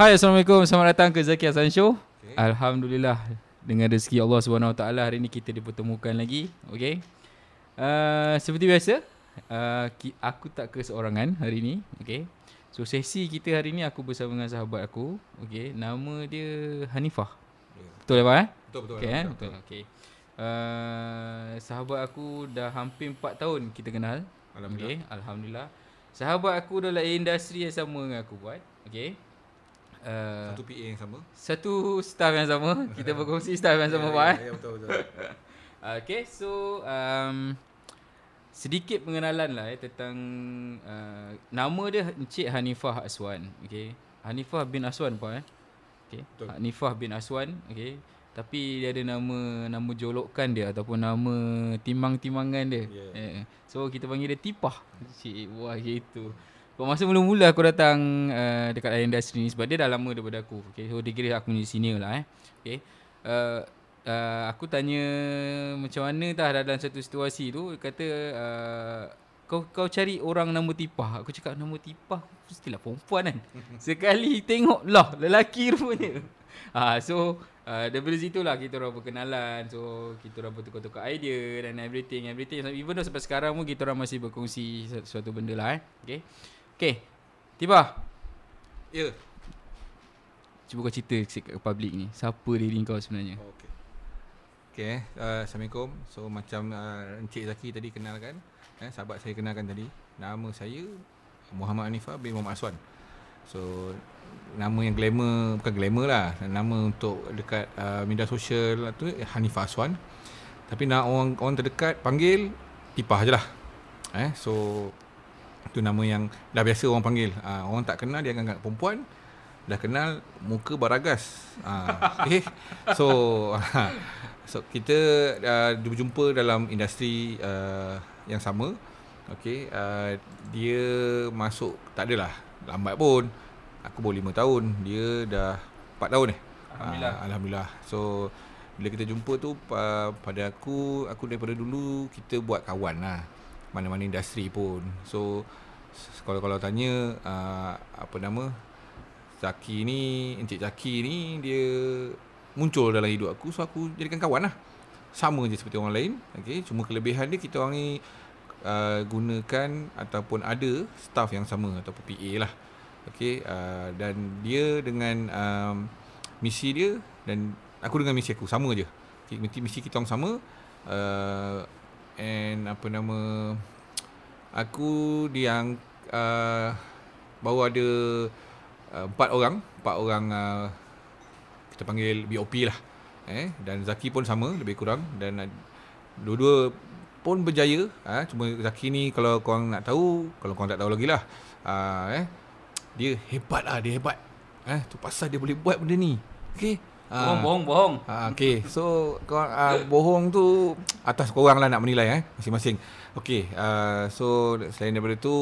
Hai Assalamualaikum Selamat datang ke Zaki Hasan Show okay. Alhamdulillah Dengan rezeki Allah SWT Hari ini kita dipertemukan lagi Okay uh, Seperti biasa uh, Aku tak keseorangan hari ini Okay So sesi kita hari ni aku bersama dengan sahabat aku Okay Nama dia Hanifah yeah. Betul ya Pak eh? Betul betul Okay, eh? betul. betul. Okay uh, Sahabat aku dah hampir 4 tahun kita kenal Alhamdulillah okay. Alhamdulillah Sahabat aku dalam industri yang sama dengan aku buat Okay Uh, satu PA yang sama Satu staff yang sama Kita berkongsi staff yang sama Pak ya, ya, betul betul Okay so um, Sedikit pengenalan lah eh, Tentang uh, Nama dia Encik Hanifah Aswan Okay Hanifah bin Aswan Pak eh Okay betul. Hanifah bin Aswan Okay tapi dia ada nama nama jolokan dia ataupun nama timang-timangan dia. Yeah. Eh, so kita panggil dia Tipah. Cik, wah gitu. Masa mula-mula aku datang uh, dekat air industri ni sebab dia dah lama daripada aku. Okay, so dia kira aku ni senior lah eh. Okay. Uh, uh, aku tanya macam mana tah dalam satu situasi tu kata uh, kau kau cari orang nama Tipah. Aku cakap nama Tipah mestilah perempuan kan. Sekali tengok lah lelaki rupanya. Ah uh, so uh, daripada situ lah kita orang berkenalan So kita orang bertukar-tukar idea dan everything everything Even though sampai sekarang pun kita orang masih berkongsi suatu benda lah eh Okay Okay Tiba. Ya. Yeah. Cuba kau cerita kat public ni. Siapa diri kau sebenarnya? Oh, Okay Okay uh, Assalamualaikum. So macam uh, Encik Zaki tadi kenalkan eh, Sahabat saya kenalkan tadi Nama saya Muhammad Anifah bin Muhammad Aswan. So nama yang glamour bukan glamour lah nama untuk dekat uh, media sosial tu Hanifah Aswan. Tapi nak orang orang terdekat panggil Tipah je lah. Eh so tu nama yang dah biasa orang panggil. Uh, orang tak kenal dia akan perempuan. Dah kenal muka baragas. Uh, okay so uh, so kita uh, berjumpa dalam industri uh, yang sama. Okay uh, dia masuk tak adalah lambat pun. Aku baru 5 tahun. Dia dah 4 tahun ni Alhamdulillah. Uh, Alhamdulillah. So Bila kita jumpa tu uh, Pada aku Aku daripada dulu Kita buat kawan lah Mana-mana industri pun. So Kalau-kalau tanya uh, Apa nama Zaki ni Encik Zaki ni Dia Muncul dalam hidup aku So aku jadikan kawan lah. Sama je seperti orang lain okay? Cuma kelebihan dia Kita orang ni uh, Gunakan Ataupun ada Staff yang sama Ataupun PA lah Okay? Uh, Dan dia dengan um, Misi dia Dan aku dengan misi aku Sama je. Okay, Misi kita orang sama uh, And apa nama Aku yang uh, Baru ada uh, Empat orang. Empat orang uh, Kita panggil BOP lah. Eh? Dan Zaki pun sama Lebih kurang. Dan uh, Dua-dua pun berjaya. Uh, Cuma Zaki ni Kalau korang nak tahu Kalau korang tak tahu lagi lah. Uh, eh? dia hebat lah dia hebat. Eh tu pasal dia boleh buat benda ni. Okey bohong uh, bohong bohong. Uh, okey. So kau uh, bohong tu atas kau orang lah nak menilai eh masing-masing. Okey uh, so selain daripada tu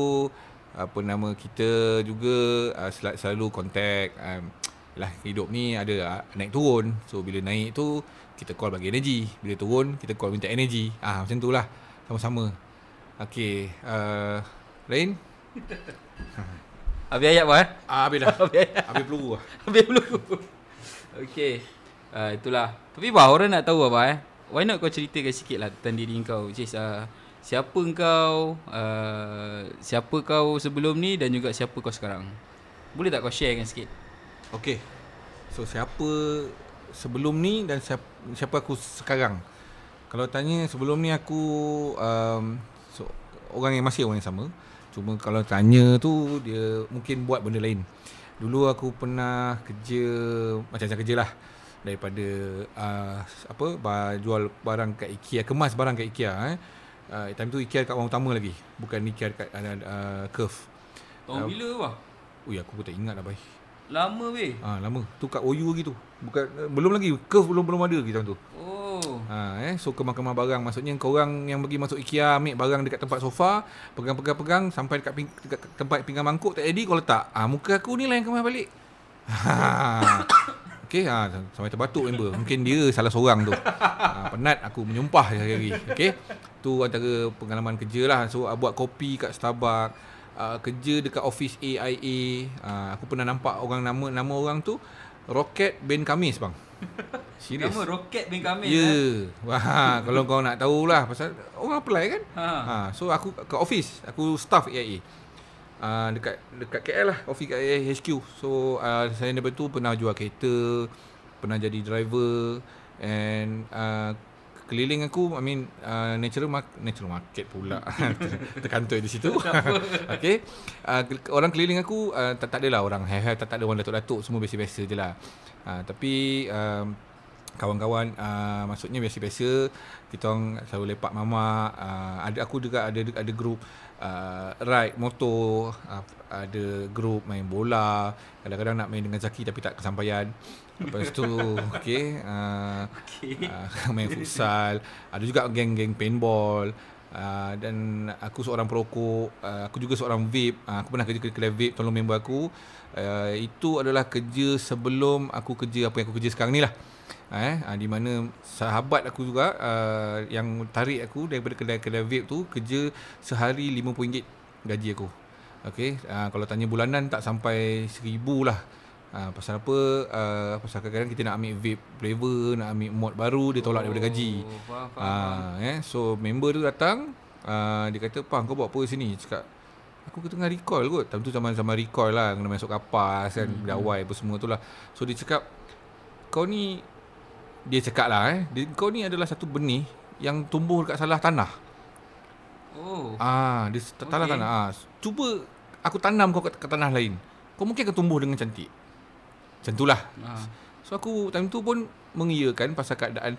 apa nama kita juga uh, sel- selalu kontak um, lah hidup ni ada uh, naik turun. So bila naik tu kita call bagi energi bila turun kita call minta energi ah macam tu lah. Sama-sama. Okey uh, lain Habis ayat apa eh? Ah, habis dah. habis peluru lah. habis peluru. Okay. Uh, itulah. Tapi bah, orang nak tahu apa eh? Why not kau ceritakan sikit lah tentang diri kau. Cis, uh, siapa kau? Uh, siapa kau sebelum ni dan juga siapa kau sekarang? Boleh tak kau share kan sikit? Okay. So, siapa sebelum ni dan siapa, siapa aku sekarang? Kalau tanya sebelum ni aku um, so, orang yang masih orang yang sama. Cuma kalau tanya tu dia mungkin buat benda lain. Dulu aku pernah kerja macam-macam kerja lah daripada uh, apa jual barang kat IKEA, kemas barang kat IKEA eh. Uh, time tu IKEA kat orang utama lagi, bukan IKEA kat uh, uh, Curve. Tahun uh, bila bah? Ui aku pun tak ingat dah baik. Lama weh. Ah lama. Tu kat OU gitu. Bukan uh, belum lagi Curve belum belum ada kita tu. Oh. Ha, eh, so kemah-kemah barang. Maksudnya kau orang yang pergi masuk IKEA Ambil barang dekat tempat sofa Pegang-pegang-pegang Sampai dekat, ping, dekat tempat pinggan mangkuk Tak jadi kau letak. Ha, Muka aku ni lah yang kemah balik. Ha. Okay ha, Sampai terbatuk member Mungkin dia salah seorang tu. Ha, Penat aku menyumpah hari-hari Okay Tu antara pengalaman kerja lah. So buat kopi kat Starbucks uh, kerja dekat office AIA. Uh, aku pernah nampak orang nama nama orang tu Rocket Ben Kamis bang. Serius. Nama Rocket bin Kamil. Ya. eh? Wah, kalau kau nak tahulah pasal orang apply kan. Ha. Ha, so aku ke office, aku staff AIA. Uh, dekat dekat KL lah, office kat HQ. So uh, saya daripada tu pernah jual kereta, pernah jadi driver and uh, keliling aku I mean uh, natural mark, natural market pula. Terkantoi di situ. Okey uh, orang keliling aku uh, tak tak adalah orang have tak tak ada orang datuk-datuk semua biasa-biasa je lah. Uh, tapi um, kawan-kawan uh, maksudnya biasa-biasa kita orang selalu lepak mama uh, ada aku juga ada ada grup uh, ride motor uh, ada grup main bola kadang-kadang nak main dengan Zaki tapi tak kesampaian lepas tu okey uh, Okay. uh, main futsal. Ada juga geng-geng paintball. Uh, dan aku seorang perokok uh, Aku juga seorang vape. Uh, Aku pernah kerja ke kedai vape Tolong member aku. Uh, Itu adalah kerja sebelum Aku kerja apa yang aku kerja sekarang ni lah. Eh, uh, Di mana sahabat aku juga uh, Yang tarik aku daripada kedai-kedai vape tu Kerja sehari RM50 gaji aku. Okay uh, Kalau tanya bulanan tak sampai RM1,000 lah uh, Pasal apa uh, Pasal kadang-kadang kita nak ambil vape flavor Nak ambil mod baru Dia tolak daripada gaji Oh, faham, faham, faham. Ah, eh, so member tu datang, uh, dia kata, "Pang, kau buat apa sini?" Cakap, "Aku tengah recall kot." Time tu zaman-zaman recall lah, kena masuk kapas kan, hmm. dawai apa semua tu lah. So dia cakap, "Kau ni dia cakap lah eh, dia, kau ni adalah satu benih yang tumbuh dekat salah tanah." Oh. Ah, dia okay. tanah tanah. Ah, cuba aku tanam kau kat, kat tanah lain. Kau mungkin akan tumbuh dengan cantik. Macam tu lah. Ha. So aku time tu pun mengiyakan pasal keadaan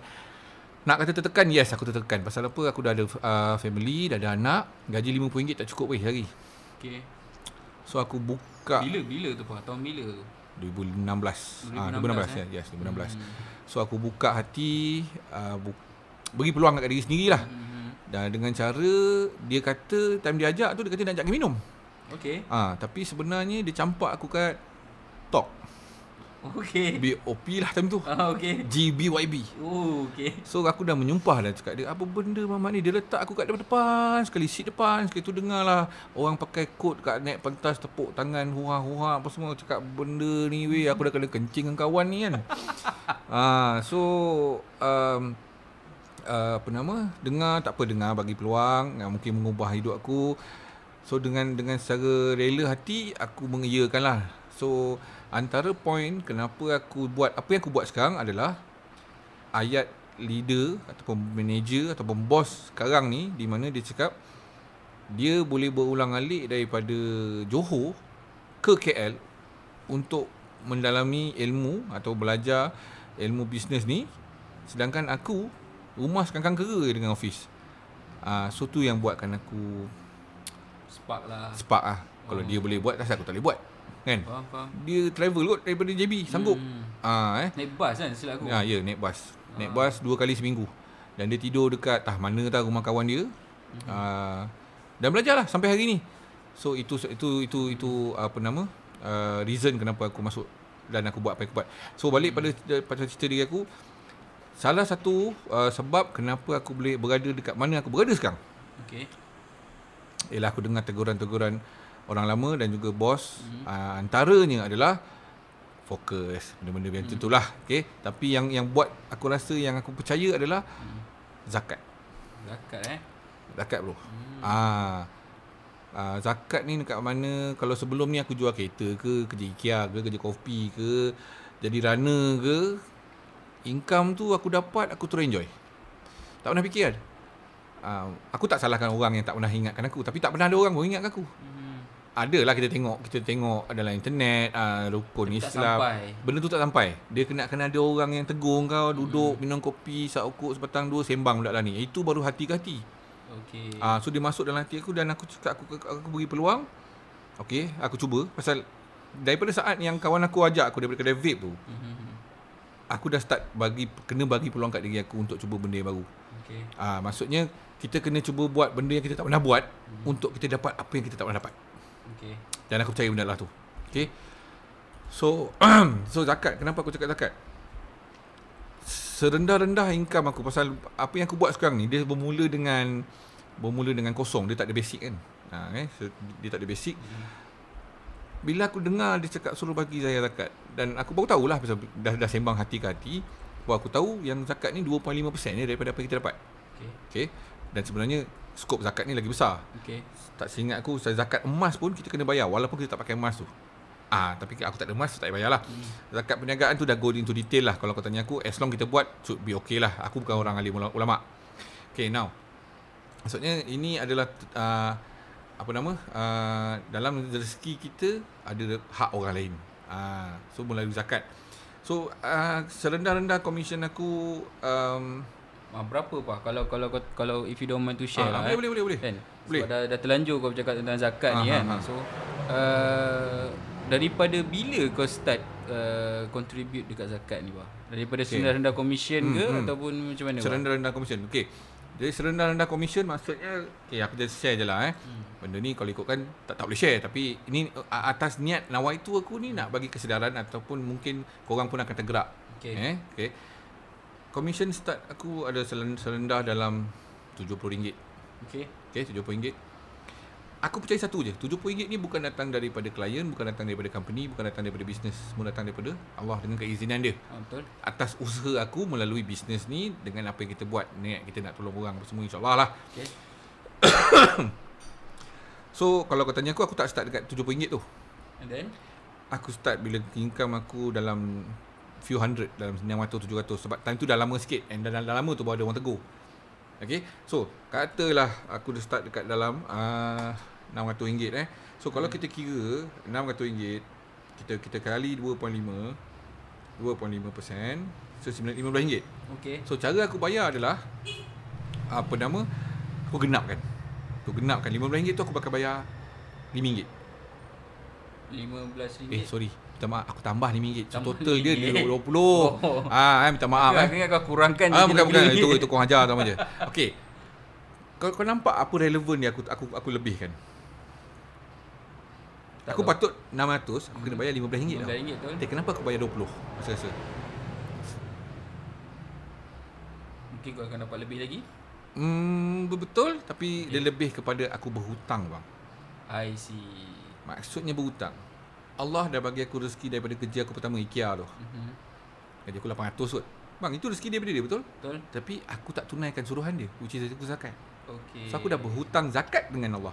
nak kata tertekan yes aku tertekan pasal apa aku dah ada uh, family dah ada anak gaji RM50 tak cukup weh hari Okay. so aku buka Bila bila tu Pak? Tahun bila? 2016 ah 2016, 2016 ya yes 2016 Hmm. so aku buka hati uh, bu- bagi peluang kat diri sendiri lah Hmm. dan dengan cara dia kata time dia ajak tu dia kata nak ajak minum Okay. ah tapi sebenarnya dia campak aku kat talk Okay. BOP lah time tu Ah, okay. GBYB Oh, okay. So aku dah menyumpah dah cakap dia apa benda mamat ni dia letak aku kat depan depan sekali seat depan sekali tu dengar lah orang pakai coat kat naik pentas tepuk tangan hura-hura apa semua cakap benda ni weh aku dah kena kencing dengan kawan ni kan. ah so um, uh, apa nama dengar tak apa dengar bagi peluang yang mungkin mengubah hidup aku. So dengan dengan secara rela hati aku mengiyakan lah. So antara poin kenapa aku buat apa yang aku buat sekarang adalah ayat leader ataupun manager ataupun bos sekarang ni di mana dia cakap dia boleh berulang alik daripada Johor ke KL untuk mendalami ilmu atau belajar ilmu bisnes ni sedangkan aku rumah sekangkang kera dengan office. Ah uh, so tu yang buatkan aku Spark lah. spark ah. Kalau Oh. dia boleh buat asal aku tak boleh buat. Kan? Faham, faham. Dia travel kot daripada JB sanggup. Hmm. Ah eh. Naik bas kan silap aku. Ya, ya naik bas. Naik Ah. bas dua kali seminggu. Dan dia tidur dekat tah mana tah rumah kawan dia. Mhm. Uh, dan belajarlah sampai hari ni. So itu itu itu itu apa nama? Uh, reason kenapa aku masuk dan aku buat apa yang aku buat. So balik pada pada cerita diri aku salah satu uh, sebab kenapa aku boleh berada dekat mana aku berada sekarang Okay. ialah aku dengar teguran-teguran orang lama dan juga bos Mhm. uh, antaranya adalah fokus benda-benda yang Mhm. tentulah okey tapi yang yang buat aku rasa yang aku percaya adalah Hmm. zakat Zakat eh. zakat bro Hmm. ah uh, zakat ni dekat mana kalau sebelum ni aku jual kereta ke kerja IKEA ke kerja kopi ke jadi runner ke income tu aku dapat aku terus enjoy tak pernah fikir kan uh, aku tak salahkan orang yang tak pernah ingatkan aku tapi tak pernah ada orang pun ingatkan aku Hmm. Adalah kita tengok Kita tengok dalam internet uh, Rukun tak Islam. sampai. Benda tu tak sampai. Dia kena kena ada orang yang tegur kau Duduk minum kopi Saukuk sebatang dua Sembang budak lah ni. Itu baru hati ke hati. Okay. uh, So dia masuk dalam hati aku Dan aku cakap Aku, aku, aku beri peluang. Okay Aku cuba. Pasal Daripada saat yang kawan aku ajak aku Daripada kedai vape tu Hmm. Aku dah start bagi Kena bagi peluang kat diri aku Untuk cuba benda yang baru. Okay. uh, Maksudnya Kita kena cuba buat benda yang kita tak pernah buat Untuk kita dapat Apa yang kita tak pernah dapat Okay. Dan aku percaya benda lah tu Okay So So zakat Kenapa aku cakap zakat Serendah-rendah income aku Pasal Apa yang aku buat sekarang ni Dia bermula dengan Bermula dengan kosong Dia tak ada basic kan Ha, eh? so, dia tak ada basic. Bila aku dengar dia cakap suruh bagi saya zakat dan aku baru tahulah pasal dah dah sembang hati ke hati bahawa aku tahu yang zakat ni 2.5% ni daripada apa kita dapat. Okay. Okey. Dan sebenarnya skop zakat ni lagi besar. Okay. Tak seingat aku zakat emas pun kita kena bayar walaupun kita tak pakai emas tu. Ah, tapi aku tak ada emas tak payah bayar lah. Hmm. Zakat perniagaan tu dah go into detail lah kalau kau tanya aku as long kita buat should be okay lah. Aku bukan orang alim ulama. Okay now. Maksudnya ini adalah uh, apa nama uh, dalam rezeki kita ada hak orang lain. Uh, so melalui zakat. So uh, serendah-rendah komisen aku um, Ah, berapa pak kalau kalau kalau if you don't mind to share Ah, lah. boleh, eh. boleh, boleh, boleh. Kan? Boleh. Sebab dah, dah terlanjur kau bercakap tentang zakat ni Ah, kan. ah, ah. So uh, daripada bila kau start uh, contribute dekat zakat ni pak? Daripada Okay. rendah-rendah commission Hmm, ke hmm. ataupun macam mana? Pak? Serendah-rendah komisen. Okey. Jadi serendah-rendah komisen maksudnya okey aku just share je lah eh. Hmm. Benda ni kalau ikutkan tak tak boleh share tapi ini atas niat nawaitu aku ni nak bagi kesedaran ataupun mungkin korang pun akan tergerak. Okey. Eh, okey. Commission start aku ada selen- serendah dalam RM70. Okey. Okey, RM70. Aku percaya satu je, RM70 ni bukan datang daripada klien, bukan datang daripada company, bukan datang daripada bisnes, semua datang daripada Allah dengan keizinan dia Ah, betul. atas usaha aku melalui bisnes ni dengan apa yang kita buat niat kita nak tolong orang semua insyaallah lah Okey. so kalau kau tanya aku aku tak start dekat RM70 tu And then aku start bila income aku dalam few hundred dalam 600 700 sebab time tu dah lama sikit and dah, dah, dah lama tu baru ada orang tegur. Okay? So Katalah Aku dah start dekat dalam uh, RM600 eh. So kalau kita kira RM600 Kita kita kali 2.5 2.5% So sebenarnya RM15 okey. So cara aku bayar adalah Apa nama Aku genapkan. Aku genapkan RM15 tu aku bakal bayar RM5 RM15. Eh sorry Minta maaf Aku tambah RM5 So total dia RM5. RM20 Oh. Ah, eh, minta maaf eh ingat kau kurangkan Ah bukan bukan RM15. itu itu kau ajar sama je. Okey. Kau kau nampak apa relevan dia aku aku aku lebihkan. Tak aku tahu. patut 600 aku kena bayar RM15 tau. RM15 betul. Tapi kenapa aku bayar 20? Masa rasa. Mungkin kau akan dapat lebih lagi. Hmm betul tapi dia lebih kepada aku berhutang bang. I see. Maksudnya berhutang. Allah dah bagi aku rezeki daripada kerja aku pertama IKEA tu. Mhm. Gaji aku 800 kot. Bang itu rezeki daripada dia betul? Betul? Tapi aku tak tunaikan suruhan dia which is aku zakat. Okey. So aku dah berhutang zakat dengan Allah.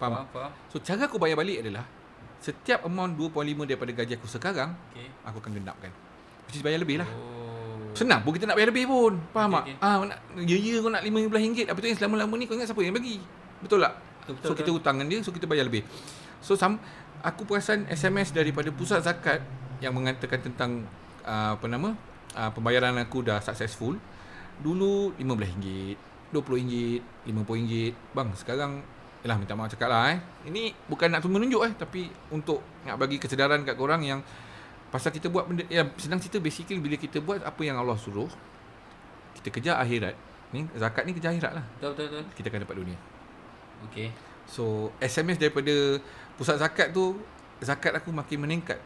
Faham? Faham, faham. So cara aku bayar balik adalah setiap amount 2.5 daripada gaji aku sekarang Okey. aku akan genapkan. Which is bayar lebih lah. Oh. Senang pun kita nak bayar lebih pun. Faham Okey, tak? Ah nak ya ya kau nak RM15 apa tu yang selama-lama ni kau ingat siapa yang bagi? Betul tak? Betul, betul, so kita hutang dengan dia so kita bayar lebih. So sam aku perasan SMS daripada pusat zakat yang mengatakan tentang uh, apa nama? Uh, pembayaran aku dah successful. Dulu RM15, RM20, RM50. Bang, sekarang Yalah minta maaf cakap lah eh Ini bukan nak tunggu menunjuk eh Tapi untuk nak bagi kesedaran kat korang yang Pasal kita buat benda ya, Senang cerita basically Bila kita buat apa yang Allah suruh Kita kejar akhirat ni Zakat ni kejar akhirat lah Betul, betul, betul. Kita akan dapat dunia Okey. So SMS daripada Pusat zakat tu Zakat aku makin meningkat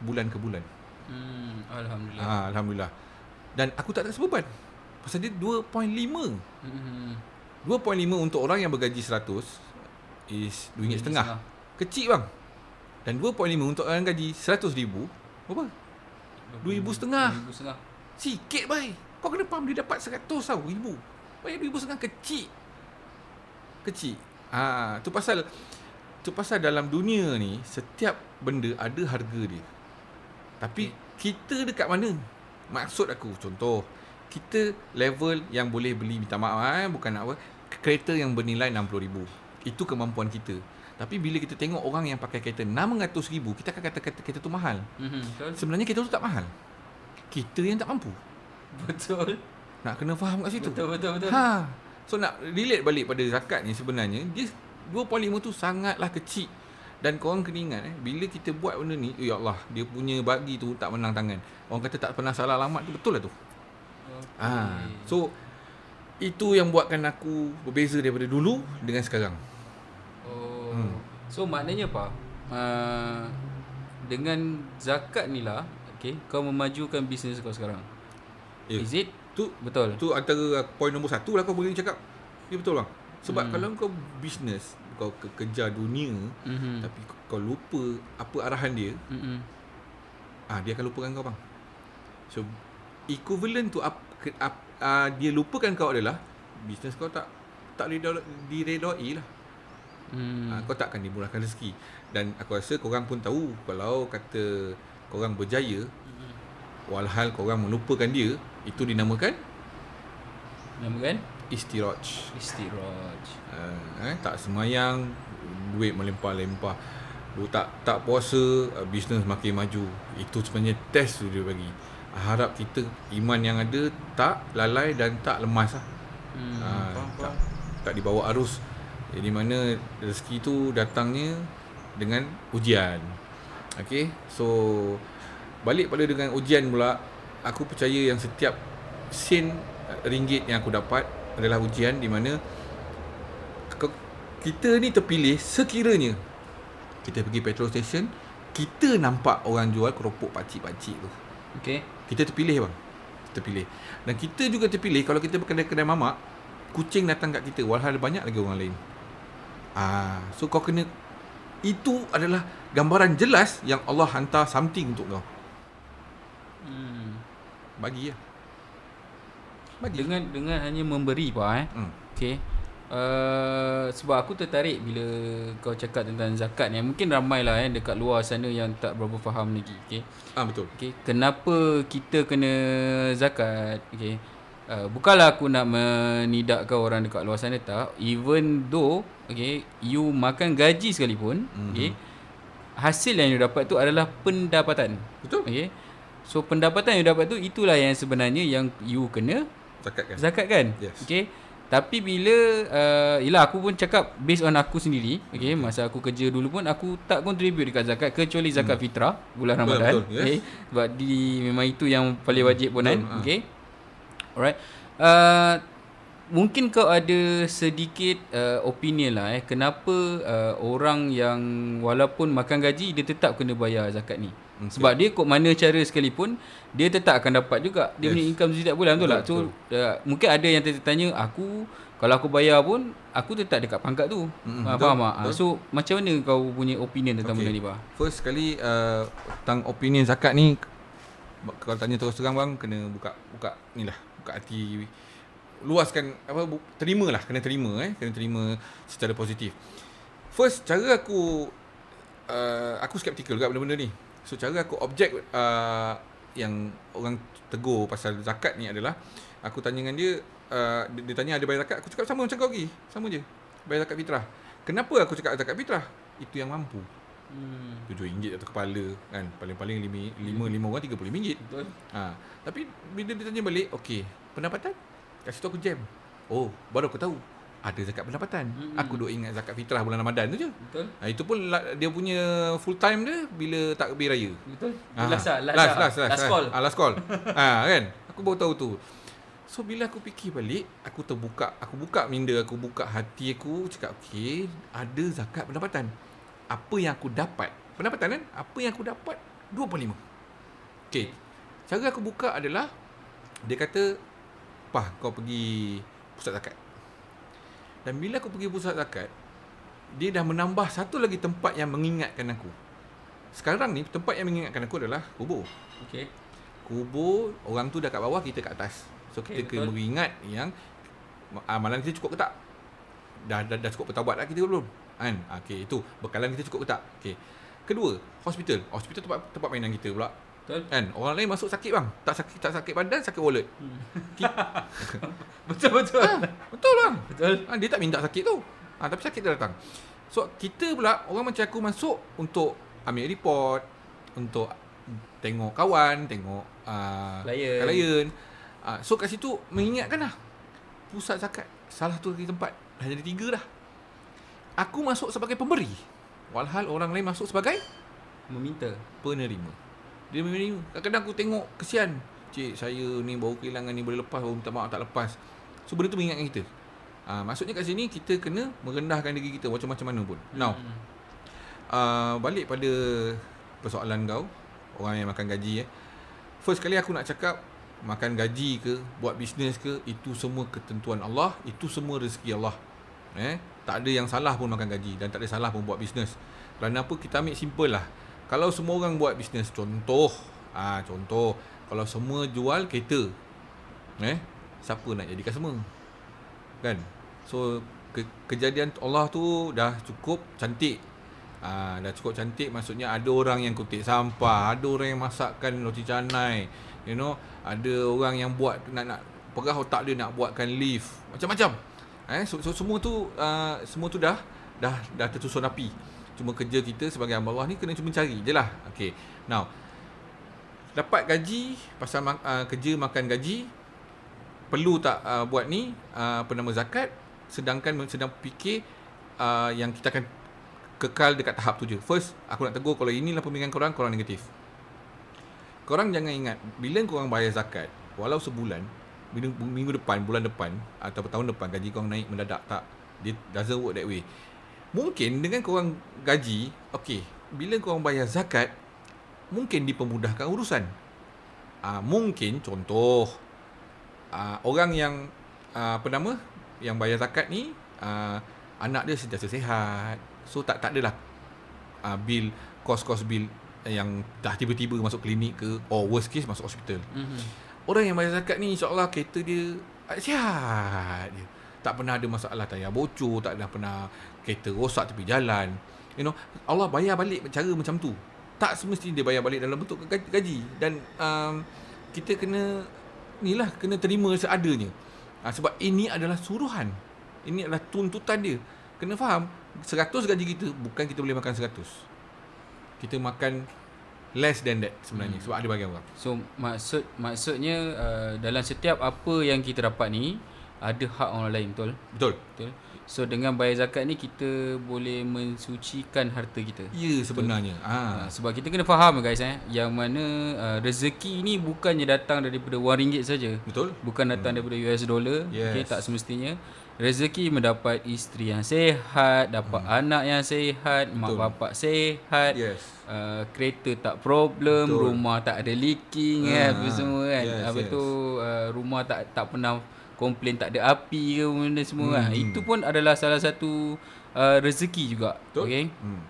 Bulan ke bulan. Hmm, alhamdulillah. ha, Alhamdulillah. Dan aku tak rasa beban Pasal dia 2.5 Hmm. 2.5 untuk orang yang bergaji 100 Is RM2.5 setengah. Kecil bang. Dan 2.5 untuk orang gaji 100 ribu Berapa? RM2,000 setengah. RM2,000 setengah. Sikit bai Kau kena faham dia dapat 100 tau ribu. Bayar RM2,000 setengah kecil. Kecil. Ha, Tu pasal Tu pasal dalam dunia ni Setiap benda ada harga dia Tapi kita dekat mana? Maksud aku Contoh Kita level yang boleh beli Minta maaf eh, Bukan nak apa Kereta yang bernilai RM60,000 Itu kemampuan kita Tapi bila kita tengok orang yang pakai kereta RM600,000 Kita akan kata kereta, kereta tu mahal betul. Sebenarnya kereta tu tak mahal Kita yang tak mampu Betul. Nak kena faham kat situ Betul, betul, betul. Ha. So nak relate balik pada zakat ni sebenarnya dia 2.5 tu sangatlah kecil. Dan korang kena ingat eh bila kita buat benda ni ya Allah dia punya bagi tu tak menang tangan. Orang kata tak pernah salah alamat tu betul lah tu. Okey. Ha. So itu yang buatkan aku berbeza daripada dulu dengan sekarang. Oh. Hmm. So maknanya apa? Uh, dengan zakat ni lah, okay, kau memajukan bisnes kau sekarang. Ya. Is it? Tu Betul. tu antara poin nombor satu lah kau boleh cakap. Ya betul bang. Sebab Hmm. hmm. kalau kau bisnes kau ke- kejar dunia Mhm. tapi kau lupa apa arahan dia, Mhm. ah dia akan lupakan kau bang. So equivalent to up, up uh, dia lupakan kau adalah bisnes kau tak tak redoi diredoi lah. Hmm. Ha, kau tak akan dimurahkan rezeki Dan aku rasa korang pun tahu Kalau kata korang berjaya Walhal korang melupakan dia Itu dinamakan Nama kan? Istiraj Istiraj. uh, eh, Tak semayang Duit melimpah-limpah Lu tak tak puasa uh, Bisnes makin maju Itu sebenarnya test tu dia bagi Harap kita iman yang ada Tak lalai dan tak lemas lah Hmm. Ah, faham, tak, faham. tak dibawa arus Jadi mana rezeki tu datangnya dengan ujian Okay So Balik pada dengan ujian pula Aku percaya yang setiap sen uh, ringgit yang aku dapat Adalah ujian di mana Kita ni terpilih sekiranya Kita pergi petrol station Kita nampak orang jual keropok pakcik-pakcik tu. Okay. kita terpilih bang. Terpilih. Dan kita juga terpilih Kalau kita berkedai-kedai mamak Kucing datang kat kita Walhal ada banyak lagi orang lain. Ah, So kau kena Itu adalah Gambaran jelas Yang Allah hantar something untuk kau. Hmm. Bagi lah Bagi Dengan dengan hanya memberi pak eh. hmm. Okay. Uh, sebab aku tertarik bila kau cakap tentang zakat ni. Mungkin ramai lah eh dekat luar sana yang tak berapa faham lagi. Okay. Ah betul Okay. Kenapa kita kena zakat? Okay. Uh, bukanlah aku nak menidakkan orang dekat luar sana tak. Even though okay, you makan gaji sekalipun, Mhm. okay, hasil yang you dapat tu adalah pendapatan. Betul Okay. So pendapatan yang you dapat tu itulah yang sebenarnya yang you kena Zakat kan zakat kan? Yes. Okay. Tapi bila uh, Yelah aku pun cakap Based on aku sendiri Okay Masa aku kerja dulu pun Aku tak contribute dekat zakat Kecuali zakat hmm. fitrah Bulan Betul, Ramadan betul, yes. okay. Sebab di, memang itu yang paling wajib pun kan Betul, ah. Okay Alright uh, Mungkin kau ada sedikit uh, opinion lah eh Kenapa uh, orang yang Walaupun makan gaji Dia tetap kena bayar zakat ni Okay. Sebab dia kok mana cara sekalipun Dia tetap akan dapat juga Dia Yes. punya income setiap bulan betul, Betul, tak? So uh, mungkin ada yang tertanya Aku Kalau aku bayar pun Aku tetap dekat pangkat tu mm, betul, Faham tak? Ah. So macam mana kau punya opinion tentang Okay. benda ni Bah? First sekali uh, Tentang opinion zakat ni Kalau tanya terus terang bang Kena buka Buka ni lah Buka hati Luaskan apa bu, Terima lah Kena terima eh Kena terima Secara positif First cara aku uh, Aku skeptical kat benda-benda ni. So cara aku objek uh, Yang orang tegur Pasal zakat ni adalah Aku tanya dengan dia uh, dia, dia tanya ada bayar zakat Aku cakap sama macam kau lagi Sama je. Bayar zakat fitrah. Kenapa aku cakap zakat fitrah? Itu yang mampu. Hmm. RM7 atas kepala kan? Paling-paling 5 5 5 orang RM35 Betul. ha. Tapi bila dia tanya balik okey pendapatan? Kat situ aku jam. Oh baru aku tahu ada zakat pendapatan Mm-mm. aku duk ingat zakat fitrah bulan Ramadan tu je Betul. ha, itu pun la- dia punya full time dia bila takbir raya Betul. Ah, Last lah, last, last, lah. last, last, last call. Ah, last call. ah, kan? Aku baru tahu tu. So bila aku fikir balik, aku terbuka, aku buka minda, aku buka hati aku, cakap okey, ada zakat pendapatan. Apa yang aku dapat? Pendapatan kan? Apa yang aku dapat? 2/5. Okey. Cara aku buka adalah dia kata, "Pah, kau pergi pusat zakat." Dan bila aku pergi pusat zakat, dia dah menambah satu lagi tempat yang mengingatkan aku. Sekarang ni tempat yang mengingatkan aku adalah kubur. Okay. Kubur orang tu dah kat bawah kita kat atas. So Okey, kita kena betul. beringat yang amalan kita cukup ke tak? Dah dah, dah cukup bertaubat tak kita ke belum? Kan? Okey, itu bekalan kita cukup ke tak? Okey. Kedua, hospital. Hospital tempat tempat mainan kita pula. Betul. Kan? Orang lain masuk sakit bang. Tak sakit tak sakit badan, sakit wallet. Betul betul. Ha, betul bang. Betul. Ha, dia tak minta sakit tu. Ha, tapi sakit dia datang. So kita pula orang macam aku masuk untuk ambil report, untuk tengok kawan, tengok uh, Klien. klien. Uh, so kat situ mengingatkan lah pusat zakat salah tu lagi tempat dah jadi tiga dah. Aku masuk sebagai pemberi. Walhal orang lain masuk sebagai Meminta. penerima. Dia menerima. Kadang-kadang aku tengok kesian. Cik, saya ni baru kehilangan ni boleh lepas, baru minta maaf tak lepas. So benda tu mengingatkan kita. Ah, maksudnya kat sini kita kena merendahkan diri kita macam-macam mana pun. Now, Hmm. uh, balik pada persoalan kau, orang yang makan gaji eh. First kali aku nak cakap makan gaji ke, buat bisnes ke, itu semua ketentuan Allah, itu semua rezeki Allah. Eh, tak ada yang salah pun makan gaji dan tak ada salah pun buat bisnes. Kerana apa kita ambil simple lah. Kalau semua orang buat bisnes contoh, ah contoh kalau semua jual kereta. Eh, siapa nak jadi customer? Kan? So ke, kejadian Allah tu dah cukup cantik. Ah dah cukup cantik maksudnya ada orang yang kutip sampah, ada orang yang masakkan roti canai. You know, ada orang yang buat nak nak perah otak dia nak buatkan lift. Macam-macam. Eh so, so semua tu uh, semua tu dah dah dah tersusun api. Cuma kerja kita sebagai hamba Allah ni kena cuma cari je lah. Okay. Now, dapat gaji pasal uh, kerja makan gaji perlu tak uh, buat ni uh, apa nama zakat sedangkan sedang fikir uh, yang kita akan kekal dekat tahap tu je. First, aku nak tegur kalau inilah pemikiran korang, korang negatif. Korang jangan ingat bila korang bayar zakat walau sebulan minggu, depan, bulan depan atau tahun depan gaji kau naik mendadak tak. It doesn't work that way. Mungkin dengan korang gaji, okay, bila korang bayar zakat, mungkin dipermudahkan urusan. Uh, mungkin contoh, uh, orang yang, uh, apa nama, yang bayar zakat ni, uh, anak dia sentiasa sihat. So tak tak adalah uh, bil, kos-kos bil yang dah tiba-tiba masuk klinik ke, or worst case masuk hospital. Mm-hmm. Orang yang bayar zakat ni insyaAllah kereta dia sihat dia. Tak pernah ada masalah tayar bocor, tak pernah pernah kereta rosak tepi jalan. You know, Allah bayar balik cara macam tu. Tak semestinya dia bayar balik dalam bentuk gaji. Dan um, kita kena, ni lah, kena terima seadanya. Ha, sebab ini adalah suruhan. Ini adalah tuntutan dia. Kena faham, 100 gaji kita, bukan kita boleh makan 100. Kita makan less than that sebenarnya hmm. sebab ada bagi orang. So maksud maksudnya uh, dalam setiap apa yang kita dapat ni ada hak orang lain betul? Betul. Betul. So dengan bayar zakat ni kita boleh mensucikan harta kita. Ya sebenarnya. Ha. Uh, sebab kita kena faham guys eh yang mana uh, rezeki ni bukannya datang daripada wang ringgit saja. Betul. Bukan datang hmm. daripada US dollar. Yes. Okay, tak semestinya rezeki mendapat isteri yang sehat, dapat hmm. anak yang sehat, Betul. mak bapak sehat. Yes. Uh, kereta tak problem, Betul. rumah tak ada leaking kan, apa semua kan. Yes, apa yes. tu uh, rumah tak tak pernah komplain tak ada api ke benda semua kan. hmm. kan. Itu pun adalah salah satu uh, rezeki juga. Betul. Okay. Hmm.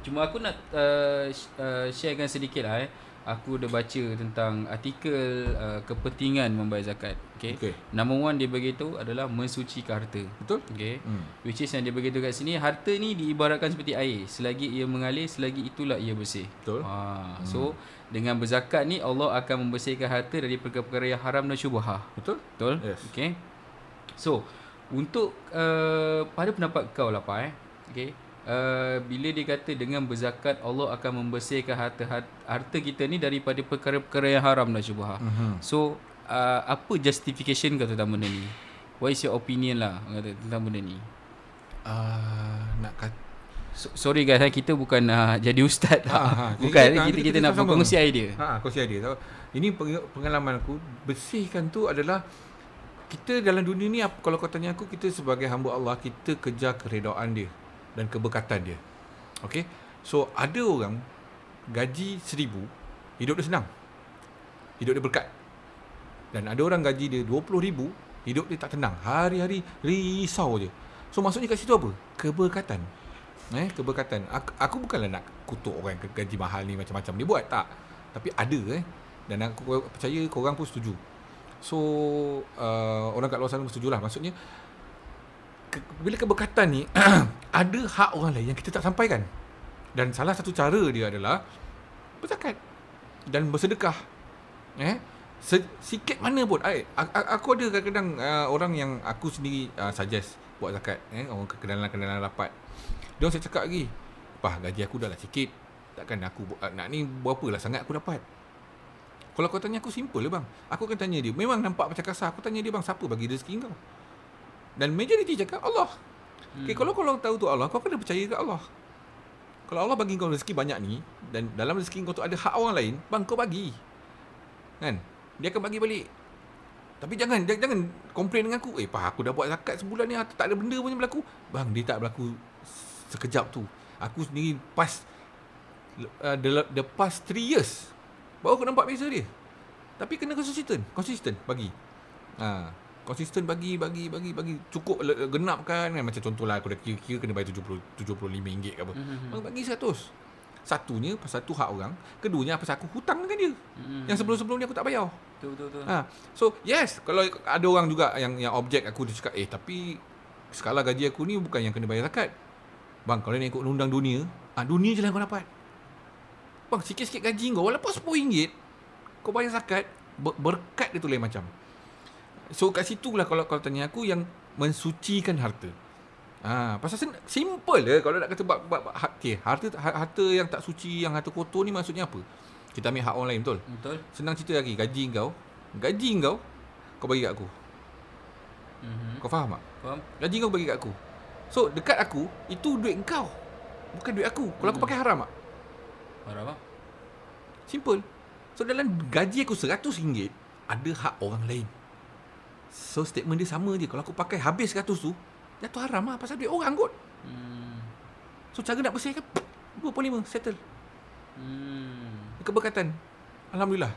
Cuma aku nak uh, uh, sharekan sedikit lah eh aku dah baca tentang artikel uh, kepentingan membayar zakat. Okay. okay. Number one dia beritahu adalah mensucikan harta. Betul. Okay. Hmm. Which is yang dia beritahu kat sini, harta ni diibaratkan seperti air. Selagi ia mengalir, selagi itulah ia bersih. Betul. Ha. Hmm. So, dengan berzakat ni, Allah akan membersihkan harta dari perkara-perkara yang haram dan syubhah. Betul. Betul. Yes. Okay. So, untuk uh, pada pendapat kau lah Pak eh. Okay. Uh, bila dia kata dengan berzakat Allah akan membersihkan harta harta kita ni daripada perkara-perkara yang haram dan syubhat. Uh-huh. So uh, apa justification kau tentang benda ni? What is your opinion lah tentang benda ni? Uh, nak kata so, sorry guys eh, kita bukan uh, jadi ustaz ha, ha, bukan kita, kita, kita, kita nak berkongsi idea ha kongsi idea so, ini pengalaman aku bersihkan tu adalah kita dalam dunia ni kalau kau tanya aku kita sebagai hamba Allah kita kejar keredaan dia dan keberkatan dia. Okey. So ada orang gaji seribu hidup dia senang. Hidup dia berkat. Dan ada orang gaji dia dua puluh ribu hidup dia tak tenang. Hari-hari risau je. So maksudnya kat situ apa? Keberkatan. Eh, keberkatan. Aku, aku bukanlah nak kutuk orang yang gaji mahal ni macam-macam dia buat tak. Tapi ada eh. Dan aku percaya korang pun setuju. So uh, orang kat luar sana pun setujulah. Maksudnya ke, bila keberkatan ni ada hak orang lain yang kita tak sampaikan. Dan salah satu cara dia adalah berzakat dan bersedekah. Eh? Sikit mana pun ay, Aku ada kadang-kadang uh, Orang yang aku sendiri uh, Suggest Buat zakat eh? Orang kenalan-kenalan rapat Dia saya cakap lagi Pah gaji aku dah lah sikit Takkan aku uh, Nak ni berapa lah sangat aku dapat Kalau kau tanya aku simple lah bang Aku akan tanya dia Memang nampak macam kasar Aku tanya dia bang Siapa bagi rezeki kau dan majoriti cakap Allah. Hmm. Okay, kalau kau tahu tu Allah, kau kena percaya ke Allah. Kalau Allah bagi kau rezeki banyak ni dan dalam rezeki kau tu ada hak orang lain, bang kau bagi. Kan? Dia akan bagi balik. Tapi jangan jangan, jangan komplain dengan aku. Eh, pah aku dah buat zakat sebulan ni tak ada benda pun yang berlaku. Bang, dia tak berlaku sekejap tu. Aku sendiri pas uh, the, the past 3 years baru aku nampak beza dia. Tapi kena konsisten, konsisten bagi. Ha Konsisten bagi bagi bagi bagi cukup genapkan kan macam contohlah aku dah kira-kira kena bayar 70 75 ringgit ke apa. Mhm. Bang bagi 100. Satunya pasal tu hak orang, keduanya pasal aku hutang dengan dia. Mhm. Yang sebelum-sebelum ni aku tak bayar. Betul betul betul. Ha. So, yes, kalau ada orang juga yang yang objek aku dia cakap, "Eh, tapi skala gaji aku ni bukan yang kena bayar zakat." Bang, kalau nak ikut undang dunia, ah dunia je lah kau dapat. Bang, sikit-sikit gaji kau walaupun RM10, kau bayar zakat, ber- berkat dia tu lain macam. So kat situ lah kalau kalau tanya aku yang mensucikan harta. Ah, pasal sen- simple je kalau nak kata bab, bab, bab ha- okay, harta ha- harta yang tak suci, yang harta kotor ni maksudnya apa? Kita ambil hak orang lain betul. Betul. Senang cerita lagi, gaji kau, gaji kau kau bagi kat aku. Mhm. Kau faham tak? Faham? Gaji kau bagi kat aku. So dekat aku itu duit kau. Bukan duit aku. Kalau aku Hmm. pakai haram tak? Faham apa? Simple. So dalam gaji aku RM100 ada hak orang lain. So statement dia sama je. Kalau aku pakai habis 100 tu, jatuh haram lah pasal duit orang kot. Hmm. So cara nak bersihkan 25 settle. Hmm. Keberkatan. Alhamdulillah.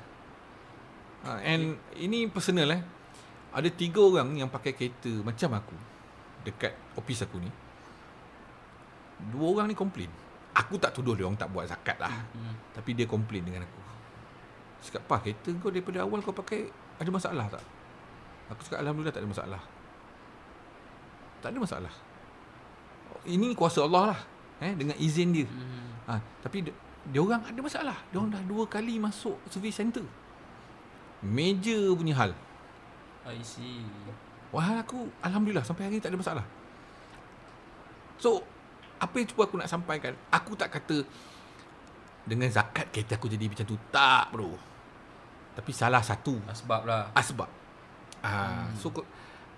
Ha, and ini personal eh. Ada tiga orang yang pakai kereta macam aku dekat office aku ni. Dua orang ni komplain. Aku tak tuduh dia orang tak buat zakat lah. Hmm. Tapi dia komplain dengan aku. Cakap, "Pah, kereta kau daripada awal kau pakai ada masalah tak?" Aku cakap, "Alhamdulillah tak ada masalah." Tak ada masalah. Ini kuasa Allah lah. Eh, dengan izin dia. Hmm. Ha, tapi dia, dia orang ada masalah. Dia orang dah dua kali masuk service center. Major punya hal. I see. Wah aku Alhamdulillah sampai hari ni tak ada masalah. So apa yang cuba aku nak sampaikan, aku tak kata dengan zakat kereta aku jadi macam tu. Tak bro. Tapi salah satu Asbab lah. asbab. Ah, hmm. so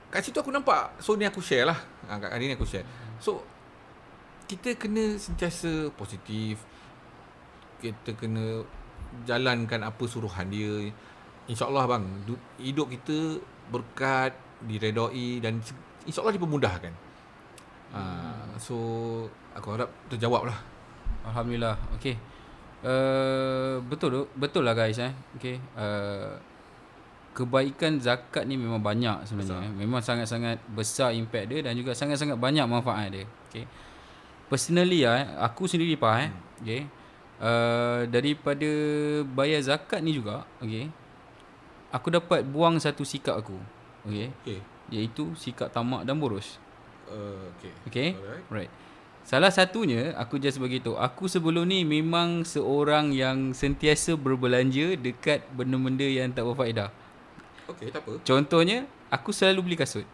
kat situ aku nampak. So ni aku share lah. Ah, kat hari ni aku share. So kita kena sentiasa positif. Kita kena jalankan apa suruhan dia. InsyaAllah bang, du- hidup kita berkat, diredoi dan insyaAllah dipermudahkan. Ah, so aku harap terjawab lah. Alhamdulillah. Okey. Uh, betul tu. Betul lah guys eh. Okey. Uh, kebaikan zakat ni memang banyak sebenarnya. Besar. Memang sangat-sangat besar impact dia dan juga sangat-sangat banyak manfaat dia. Okey. Personally ah, eh, aku sendiri pak eh. Okey. Uh, daripada bayar zakat ni juga, okey. Aku dapat buang satu sikap aku. Okey. Okay. Iaitu sikap tamak dan boros. Uh, okay. Okay. Alright. Right. Salah satunya aku just bagi tahu, aku sebelum ni memang seorang yang sentiasa berbelanja dekat benda-benda yang tak berfaedah. Okay, tak apa. Contohnya, aku selalu beli kasut.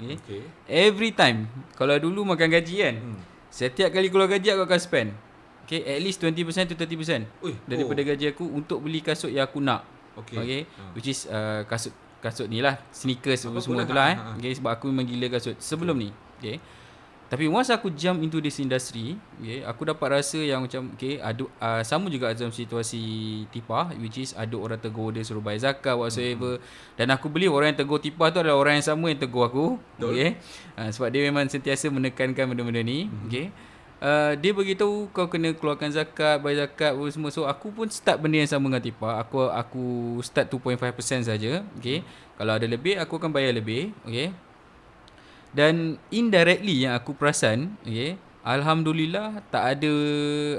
Okay. Okay. Every time kalau dulu makan gaji kan, Hmm. setiap kali keluar gaji aku akan spend. Okay, at least 20% to 30% Ui, daripada oh. gaji aku untuk beli kasut yang aku nak. Okay. Okay. Ha. Which is uh, kasut kasut ni lah, sneakers Apa semua tu lah lah. eh. Ha, ha. Okay, sebab aku memang gila kasut sebelum ni. Okay. Tapi once aku jump into this industry, okay, aku dapat rasa yang macam okay, ada uh, sama juga dalam situasi tipah which is ada orang tegur dia suruh bayar zakat whatsoever Hmm. dan aku beli orang yang tegur tipah tu adalah orang yang sama yang tegur aku. Betul. Okay. Uh, sebab dia memang sentiasa menekankan benda-benda ni, Hmm. okay. Uh, dia beritahu kau kena keluarkan zakat, bayar zakat apa semua. So aku pun start benda yang sama dengan Tipa. Aku aku start 2.5% saja, okey. Kalau ada lebih aku akan bayar lebih, okey. Dan indirectly yang aku perasan, okey, alhamdulillah tak ada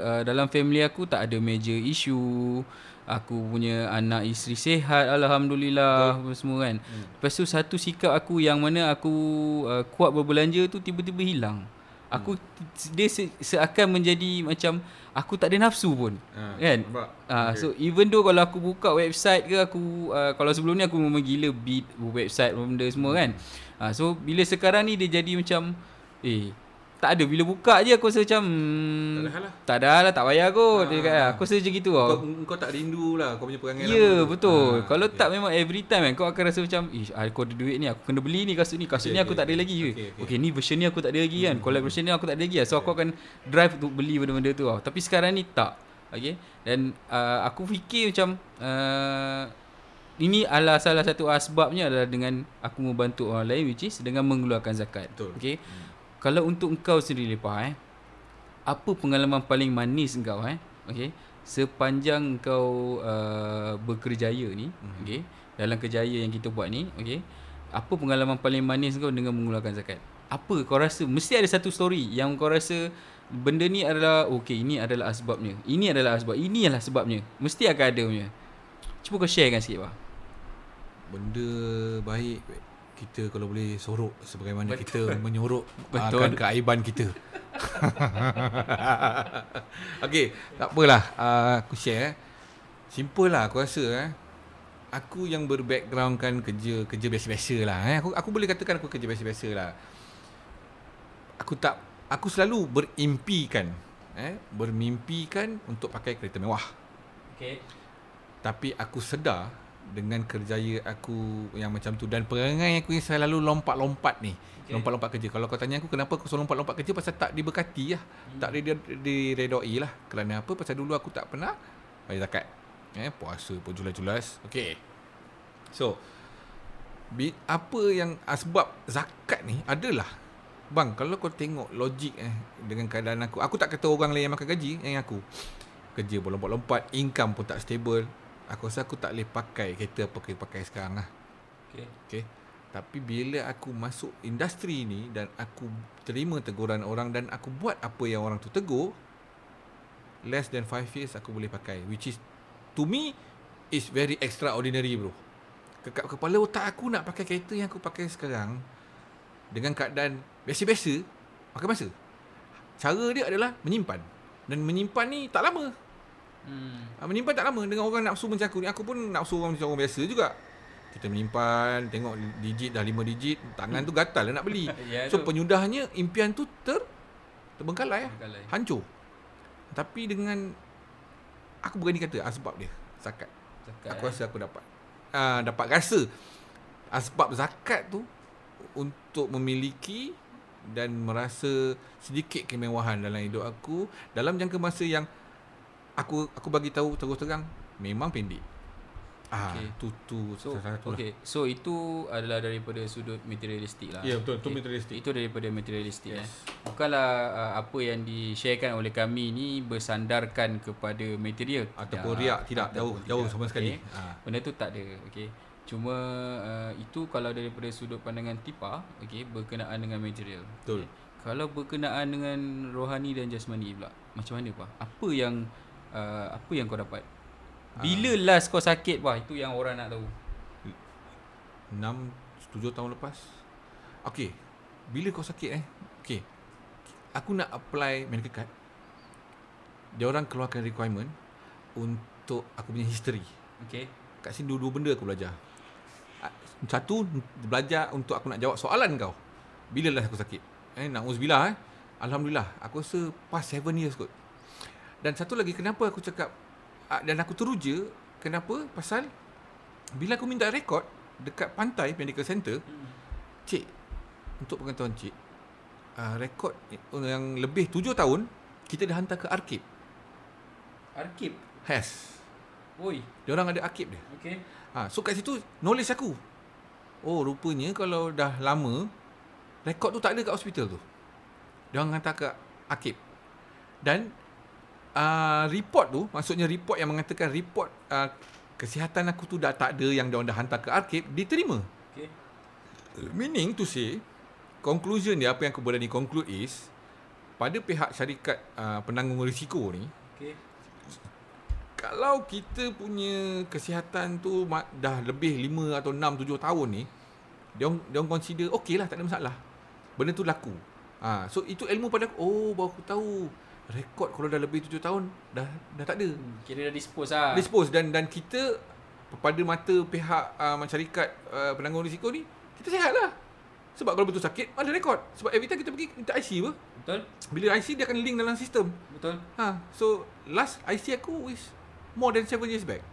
uh, dalam family aku tak ada major issue. Aku punya anak isteri sihat alhamdulillah apa semua kan. Hmm. Lepas tu satu sikap aku yang mana aku uh, kuat berbelanja tu tiba-tiba hilang. Aku hmm. dia se- seakan menjadi macam aku tak ada nafsu pun. Ha, Kan? nampak? Ah okay. so even though kalau aku buka website ke aku uh, kalau sebelum ni aku memang gila beat website benda semua kan. Ah so bila sekarang ni dia jadi macam eh tak ada bila buka je aku rasa macam hmm, Tak ada lah. Tak ada lah tak payah kot. Ah. Dia kata aku rasa macam gitu Kau, tau. kau tak rindu lah kau punya perangai Ya lama tu. betul. Ah, Kalau okay. tak memang every time kan kau akan rasa macam ish aku ada duit ni aku kena beli ni kasut ni. Kasut Okay, ni aku okay, tak ada lagi. Okay, Okay, okay. ni version ni aku tak ada lagi kan. Collaboration ni aku tak ada lagi lah. So aku akan drive untuk beli benda-benda tu tau. Tapi sekarang ni tak. Okay. Dan uh, aku fikir macam uh, ini adalah salah satu asbabnya adalah dengan aku membantu orang lain which is dengan mengeluarkan zakat. Betul. Okay. Kalau untuk engkau sendiri lepas eh apa pengalaman paling manis engkau eh okey sepanjang kau uh, berkerjaya ni Mhm. okey dalam kerjaya yang kita buat ni okey apa pengalaman paling manis kau dengan mengeluarkan zakat? Apa kau rasa mesti ada satu story yang kau rasa benda ni adalah okey ini adalah asbabnya. Ini adalah asbab. Ini adalah sebabnya. Mesti akan ada punya. Cuba kau sharekan sikit bah. Benda baik kita kalau boleh sorok sebagaimana Betul. kita menyorok Betul. akan keaiban kita. Okey, tak apalah. Uh, aku share. eh. Simple lah aku rasa eh. Aku yang berbackground kan kerja kerja biasa-biasa lah eh. Aku aku boleh katakan aku kerja biasa-biasa lah. Aku tak aku selalu berimpikan eh bermimpikan untuk pakai kereta mewah. Okey. Tapi aku sedar dengan kerjaya aku yang macam tu dan perangai aku yang selalu lompat-lompat ni. Okay. Lompat-lompat kerja. Kalau kau tanya aku kenapa aku selalu lompat-lompat kerja pasal tak diberkati lah. Hmm. Tak di- diredoi lah. Kerana apa? Pasal dulu aku tak pernah bayar zakat. Eh, puasa pun julas-julas. Okey. So, bi- apa yang asbab zakat ni adalah Bang, kalau kau tengok logik eh dengan keadaan aku, aku tak kata orang lain yang makan gaji yang aku. Kerja pun lompat-lompat, income pun tak stable. Aku rasa aku tak boleh pakai kereta apa kita pakai sekarang lah. Okey. Okay. Tapi bila aku masuk industri ni dan aku terima teguran orang dan aku buat apa yang orang tu tegur, less than 5 years aku boleh pakai. Which is, to me, is very extraordinary bro. Kekat kepala otak aku nak pakai kereta yang aku pakai sekarang dengan keadaan biasa-biasa, pakai masa. Cara dia adalah menyimpan. Dan menyimpan ni tak lama. Hmm. Ah, menyimpan tak lama dengan orang nafsu macam aku ni. Aku pun nafsu orang macam orang biasa juga. Kita menyimpan, tengok digit dah 5 digit, tangan tu gatal lah nak beli. Ya, So tu. penyudahnya impian tu ter terbengkalai. Terbengkalai. Hancur. Tapi dengan aku berani kata asbab dia zakat. Zakat, Aku eh. rasa aku dapat uh, dapat rasa asbab zakat tu untuk memiliki dan merasa sedikit kemewahan dalam hidup aku dalam jangka masa yang aku aku bagi tahu terus terang memang pendek. Ah, Okey. tu tu So, lah. okay. So, itu adalah daripada sudut materialistik lah. Ya, betul. Itu Okey. materialistik. Itu daripada materialistik. Yes. Eh. Bukanlah uh, apa yang di-sharekan oleh kami ni bersandarkan kepada material. Ataupun Tidak. riak, tidak. Jauh, jauh sama sekali. Okey. Ah. Benda tu tak ada. Okay. Cuma uh, itu kalau daripada sudut pandangan tipa, okay, berkenaan dengan material. Betul. Kalau berkenaan dengan rohani dan jasmani pula, macam mana pak? Apa yang uh, apa yang kau dapat? Bila last kau sakit bah? Itu yang orang nak tahu. 6 7 tahun lepas. Okey. Bila kau sakit eh? Okey. Aku nak apply medical card. Dia orang keluarkan requirement untuk aku punya history. Okay. Kat sini dua-dua benda aku belajar. Satu belajar untuk aku nak jawab soalan kau. Bila lah aku sakit? Eh nauzubillah eh. Alhamdulillah aku rasa past 7 years kot. Dan satu lagi kenapa aku cakap ah, dan aku teruja kenapa? Pasal bila aku minta rekod dekat pantai medical center, cik untuk pengetahuan cik, uh, rekod yang lebih 7 tahun kita dah hantar ke arkib. Arkib. Has. Oi. Dia orang ada arkib dia. Okay. Ha, so kat situ knowledge aku. Oh rupanya kalau dah lama rekod tu tak ada kat hospital tu. Dia orang hantar ke arkib. Dan uh, report tu maksudnya report yang mengatakan report uh, kesihatan aku tu dah tak ada yang dia orang dah hantar ke arkib diterima. Okay. Meaning to say conclusion dia apa yang aku berani conclude is pada pihak syarikat uh, penanggung risiko ni Okay. kalau kita punya kesihatan tu dah lebih 5 atau 6 7 tahun ni dia orang dia orang consider okey lah tak ada masalah. Benda tu laku. Ha, so itu ilmu pada aku. Oh baru aku tahu rekod kalau dah lebih 7 tahun dah dah tak ada. Hmm, Kira dah dispose lah. Dispose dan dan kita pada mata pihak uh, syarikat uh, penanggung risiko ni kita sihat lah. Sebab kalau betul sakit ada rekod. Sebab every time kita pergi minta IC apa? Betul? Bila IC dia akan link dalam sistem. Betul? Ha, so last IC aku is more than 7 years back.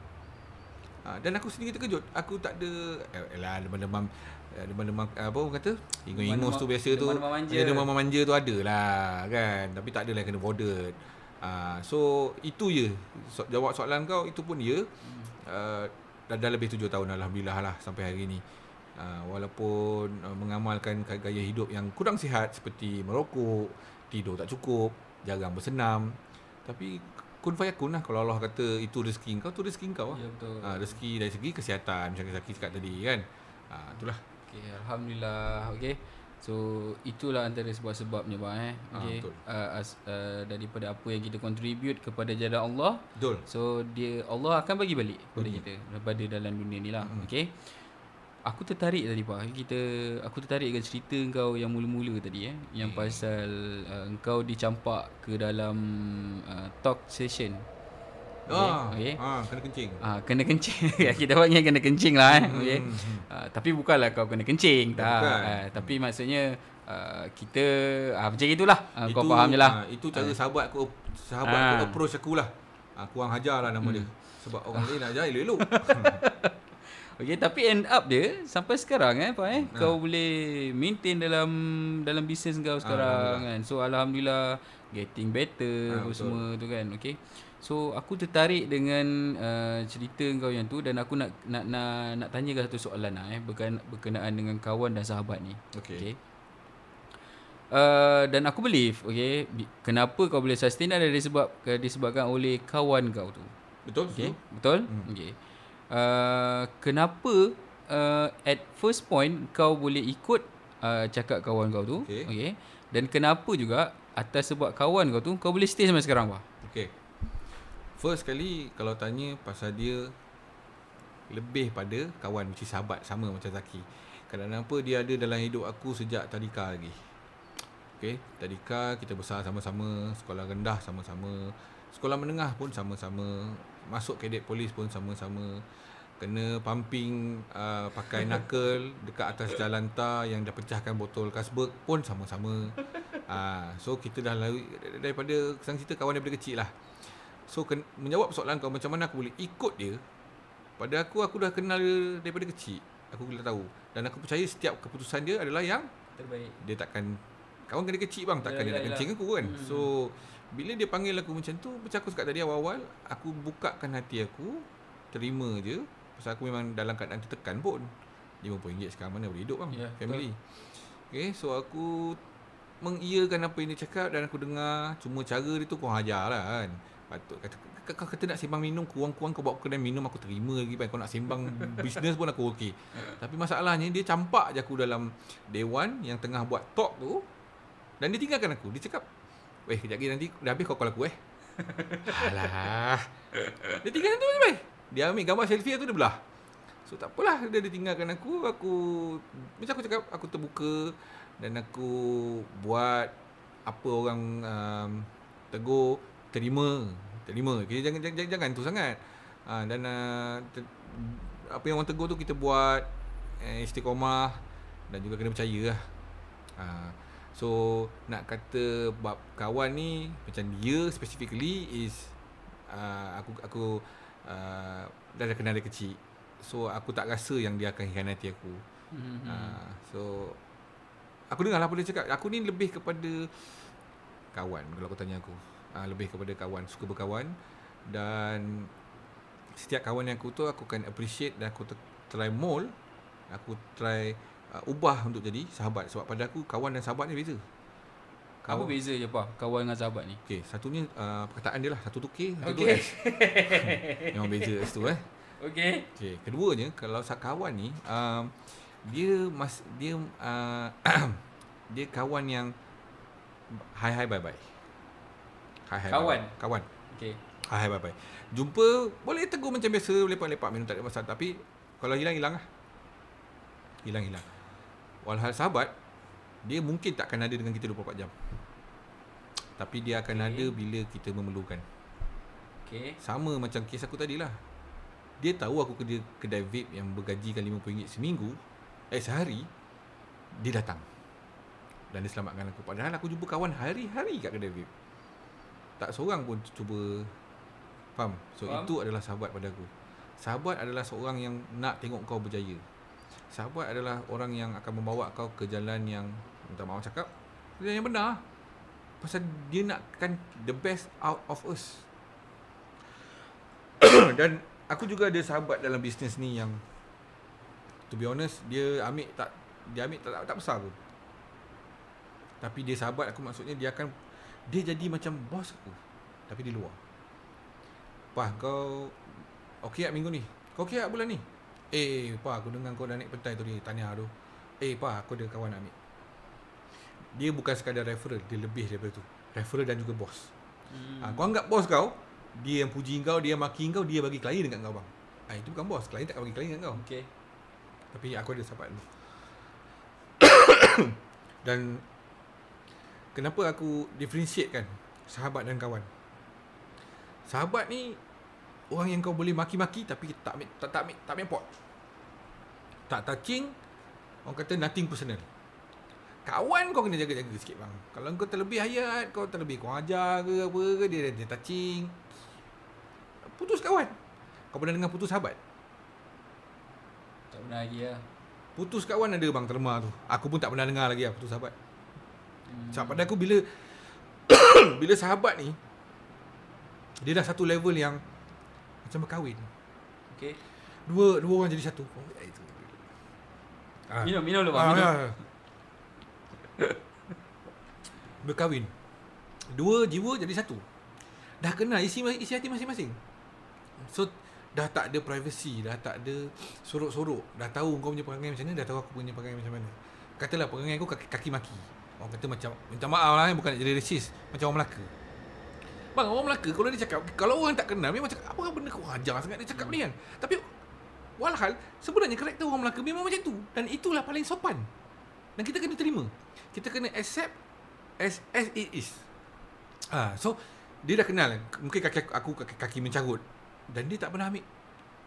Ha, dan aku sendiri terkejut. Aku tak ada eh, elah demam-demam eh, demam-demam apa orang kata? Ingus-ingus tu biasa tu. demam-demam manja. Demam manja tu ada lah kan. Tapi tak adalah kena border. Ha, so itu je. So, jawab soalan kau itu pun ya. Uh, dah, dah lebih 7 tahun alhamdulillah lah sampai hari ni. Uh, walaupun uh, mengamalkan gaya hidup yang kurang sihat seperti merokok, tidur tak cukup, jarang bersenam. Tapi kun fayakun lah kalau Allah kata itu rezeki kau tu rezeki kau lah. Ya betul. Ha, rezeki dari segi kesihatan macam Zaki cakap tadi kan. Ha, itulah. Okay, Alhamdulillah. Okay. So itulah antara sebab-sebabnya bang eh. Ah, Okay. betul. uh, as, uh, daripada apa yang kita contribute kepada jalan Allah. Betul. So dia Allah akan bagi balik kepada Bagi. kita daripada dalam dunia ni lah. Mm-mm. Okay. Aku tertarik tadi pak. Kita aku tertarik dengan cerita kau yang mula-mula tadi eh, yang Okay. pasal uh, engkau dicampak ke dalam uh, talk session. Ah, okay. ah, kena kencing. Ah kena kencing. Ya, kita panggil kena kencing lah eh. Okay. Hmm, hmm. Uh, tapi bukanlah kau kena kencing Tak. Uh, tapi maksudnya uh, kita uh, macam itulah. Uh, kau Itu, faham je lah. ah, itu cara sahabat aku sahabat Ah. aku approach aku lah. Ah, kurang hajar lah nama dia. Sebab orang lain nak ajar elok-elok. Okay, tapi end up dia sampai sekarang eh Pak eh Ha. kau boleh maintain dalam dalam bisnes kau sekarang kan. So alhamdulillah getting better Ha, semua tu kan. Okay. So aku tertarik dengan uh, cerita kau yang tu dan aku nak nak nak, nak tanyakan satu soalan lah eh berkenaan, berkenaan dengan kawan dan sahabat ni. Okey. okay. Uh, dan aku believe okay kenapa kau boleh sustain adalah disebab disebabkan oleh kawan kau tu. Betul? Okay, betul? betul? Hmm. Okay. Uh, kenapa uh, at first point kau boleh ikut uh, cakap kawan kau tu? Okay. okay. Dan kenapa juga atas sebab kawan kau tu kau boleh stay sampai sekarang bah? Okay. First kali kalau tanya pasal dia lebih pada kawan macam sahabat sama macam Zaki. Kenapa dia ada dalam hidup aku sejak tadika lagi. Okay, tadika kita besar sama-sama, sekolah rendah sama-sama, sekolah menengah pun sama-sama, masuk kadet polis pun sama-sama. Kena pumping uh, pakai knuckle dekat atas jalan tar yang dah pecahkan botol Carlsberg pun sama-sama. Ah, so kita dah lalu daripada sang cerita kawan daripada kecil lah. So ken, menjawab soalan kau macam mana aku boleh ikut dia. Pada aku aku dah kenal dia daripada kecil. Aku boleh tahu dan aku percaya setiap keputusan dia adalah yang Terbaik. dia takkan kawan kena kecil bang takkan dia Yalah, nak yalah. kencing aku kan. Hmm. So bila dia panggil aku macam tu macam aku cakap tadi awal-awal aku bukakan hati aku terima je pasal aku memang dalam keadaan tertekan pun. RM50 sekarang mana boleh hidup bang Ya, family. Okay so aku mengiyakan apa yang dia cakap dan aku dengar cuma cara dia tu kau ajar lah kan. Patut kata kau kata nak sembang minum kurang-kurang kau bawa aku kedai minum aku terima lagi kan kau nak sembang bisnes pun aku okey. Tapi masalahnya dia campak je aku dalam dewan yang tengah buat talk tu dan dia tinggalkan aku. Dia cakap, "Weh, kejap lagi nanti dah habis kau call aku eh." Alah. Dia tinggalkan tu je, bye. Dia ambil gambar selfie tu dia belah. So tak apalah dia, dia tinggalkan aku, aku macam aku cakap aku terbuka dan aku buat apa orang um, tegur terima, terima. Okay, jangan jangan jangan, jangan tu sangat. Ha, dan uh, ter, apa yang orang tegur tu kita buat eh, istiqomah dan juga kena percaya lah. Ha, so nak kata bab kawan ni macam dia specifically is uh, aku aku uh, dah dah kenal dari kecil. So aku tak rasa yang dia akan hianati aku. Hmm. Uh, so aku dengar lah apa dia cakap. Aku ni lebih kepada kawan kalau kau tanya aku. Uh, lebih kepada kawan, suka berkawan dan setiap kawan yang aku tu aku akan appreciate dan aku ter- try mold, aku try uh, ubah untuk jadi sahabat sebab pada aku kawan dan sahabat ni beza. Apa beza je pak kawan dengan sahabat ni? Okey, satunya uh, perkataan dia lah. Satu tu K, satu Okey. tu S. Memang beza kat situ eh. Okey. Okey, keduanya kalau kawan ni um, dia mas dia uh, dia kawan yang hi hi bye bye. Hi hi Kawan? bye, bye. Kawan. Okey. Hi hi bye bye. Jumpa boleh tegur macam biasa, lepak-lepak minum tak ada masalah tapi kalau hilang hilang lah. Hilang hilang. Walhal sahabat dia mungkin takkan ada dengan kita 24 jam. Tapi dia akan Okey. ada bila kita memerlukan. Okey. Sama macam kes aku tadi lah Dia tahu aku kerja kedai vape yang bergajikan RM50 seminggu Eh sehari Dia datang Dan dia selamatkan aku. Padahal aku jumpa kawan hari-hari kat kedai vape. Tak seorang pun cuba Faham? So Faham. itu adalah sahabat pada aku. Sahabat adalah seorang yang nak tengok kau berjaya. Sahabat adalah orang yang akan membawa kau ke jalan yang Minta maaf cakap Jalan yang benar. Pasal dia nakkan the best out of us. Dan aku juga ada sahabat dalam bisnes ni yang To be honest Dia ambil tak Dia ambil tak, tak, tak besar pun. Tapi dia sahabat aku maksudnya Dia akan Dia jadi macam bos aku Tapi di luar. Pah kau Okey tak minggu ni? Kau okey tak bulan ni? Eh Pah aku dengar kau dah naik pentai tu ni Tanya tu. Eh pa aku ada kawan nak ambil. Dia bukan sekadar referral Dia lebih daripada tu. Referral dan juga bos. Hmm. ha, Kau anggap bos kau Dia yang puji kau Dia yang maki kau Dia bagi klien dekat kau bang. Ha, Itu bukan bos. Klien tak bagi klien dekat kau. Okay. Tapi aku ada sahabat ni. Dan Kenapa aku differentiate kan Sahabat dan kawan? Sahabat ni Orang yang kau boleh maki-maki Tapi tak ambil, tak, tak, ambil, tak ambil pot. Tak touching Orang kata nothing personal. Kawan kau kena jaga-jaga sikit bang. Kalau kau terlebih ayat Kau terlebih kau ajar ke apa ke Dia, dia touching. Putus kawan. Kau pernah dengar putus sahabat Tak pernah lagi lah. Putus kawan ada bang terma tu Aku pun tak pernah dengar lagi lah putus sahabat Hmm. Sebab pada aku bila Bila sahabat ni Dia dah satu level yang Macam berkahwin Okay. Dua dua orang jadi satu oh, itu. Ah. Minum, minum dulu Ah, bang. Minum. ya. Berkahwin Dua jiwa jadi satu Dah kenal isi, isi hati masing-masing So Dah tak ada privacy Dah tak ada Sorok-sorok. Dah tahu kau punya perangai macam mana Dah tahu aku punya perangai macam mana. Katalah perangai aku kaki, kaki maki. Orang kata macam Minta maaf lah eh, Bukan nak jadi racist. Macam orang Melaka. Bang orang Melaka Kalau dia cakap Kalau orang tak kenal Memang cakap Apa benda kau ajar sangat Dia cakap ni kan? Tapi Walhal Sebenarnya karakter orang Melaka Memang macam tu. Dan itulah paling sopan. Dan kita kena terima. Kita kena accept As as it is. Ah, So Dia dah kenal. Mungkin kaki aku, aku kaki, kaki mencarut Dan dia tak pernah ambil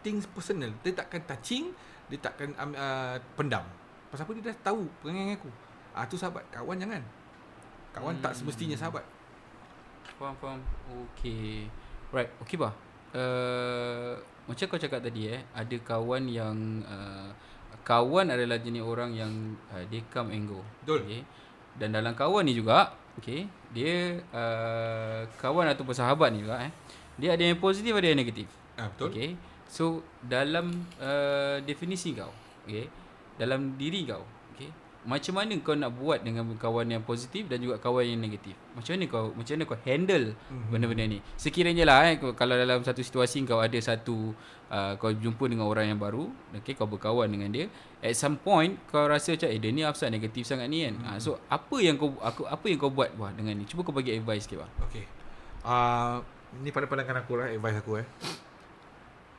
Things personal Dia takkan touching Dia takkan um, uh, pendam Pasal apa dia dah tahu Perangai aku Ah tu sahabat Kawan jangan Kawan tak Hmm. semestinya sahabat Faham, faham. Okay. Right, okay bah. Uh, macam kau cakap tadi eh, ada kawan yang uh, kawan adalah jenis orang yang uh, they come and go. Betul. Okay. Dan dalam kawan ni juga, okay, dia uh, kawan ataupun sahabat ni juga eh, dia ada yang positif ada yang negatif. Ah betul Okay. So dalam uh, definisi kau, okay, dalam diri kau, okay, macam mana kau nak buat dengan kawan yang positif dan juga kawan yang negatif? Macam mana kau macam mana kau handle Mhm. benda-benda ni? Sekiranya lah eh, kalau dalam satu situasi kau ada satu uh, kau jumpa dengan orang yang baru, okay, kau berkawan dengan dia, at some point kau rasa macam eh dia ni asal negatif sangat ni kan. Uh, so apa yang kau aku apa yang kau buat wah dengan ni? Cuba kau bagi advice sikit bah. Okay uh, Ni pada pandangan aku lah Advice aku eh.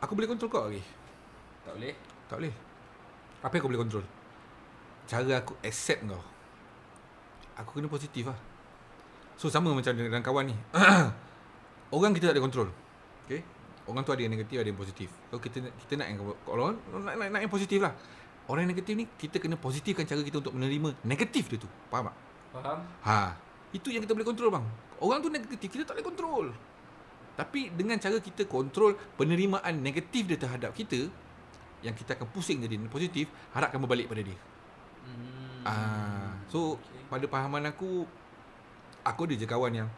Aku boleh control kau lagi? Tak boleh. Tak boleh? Apa yang kau boleh control? Cara aku accept kau. Aku kena positif lah. So sama macam dengan kawan ni. Orang kita tak ada control Okay? Orang tu ada yang negatif Ada yang positif. So kita kita nak yang Kalau nak, nak, nak yang positif lah. Orang yang negatif ni Kita kena positifkan cara kita Untuk menerima Negatif dia tu. Faham tak? Faham? Ha, itu yang kita boleh kontrol bang. Orang tu negatif, kita tak boleh kontrol. Tapi dengan cara kita kontrol penerimaan negatif dia terhadap kita, yang kita akan pusing jadi positif, harapkan berbalik pada dia. Hmm. Ah, so Okay. pada pahaman aku, aku ada je kawan yang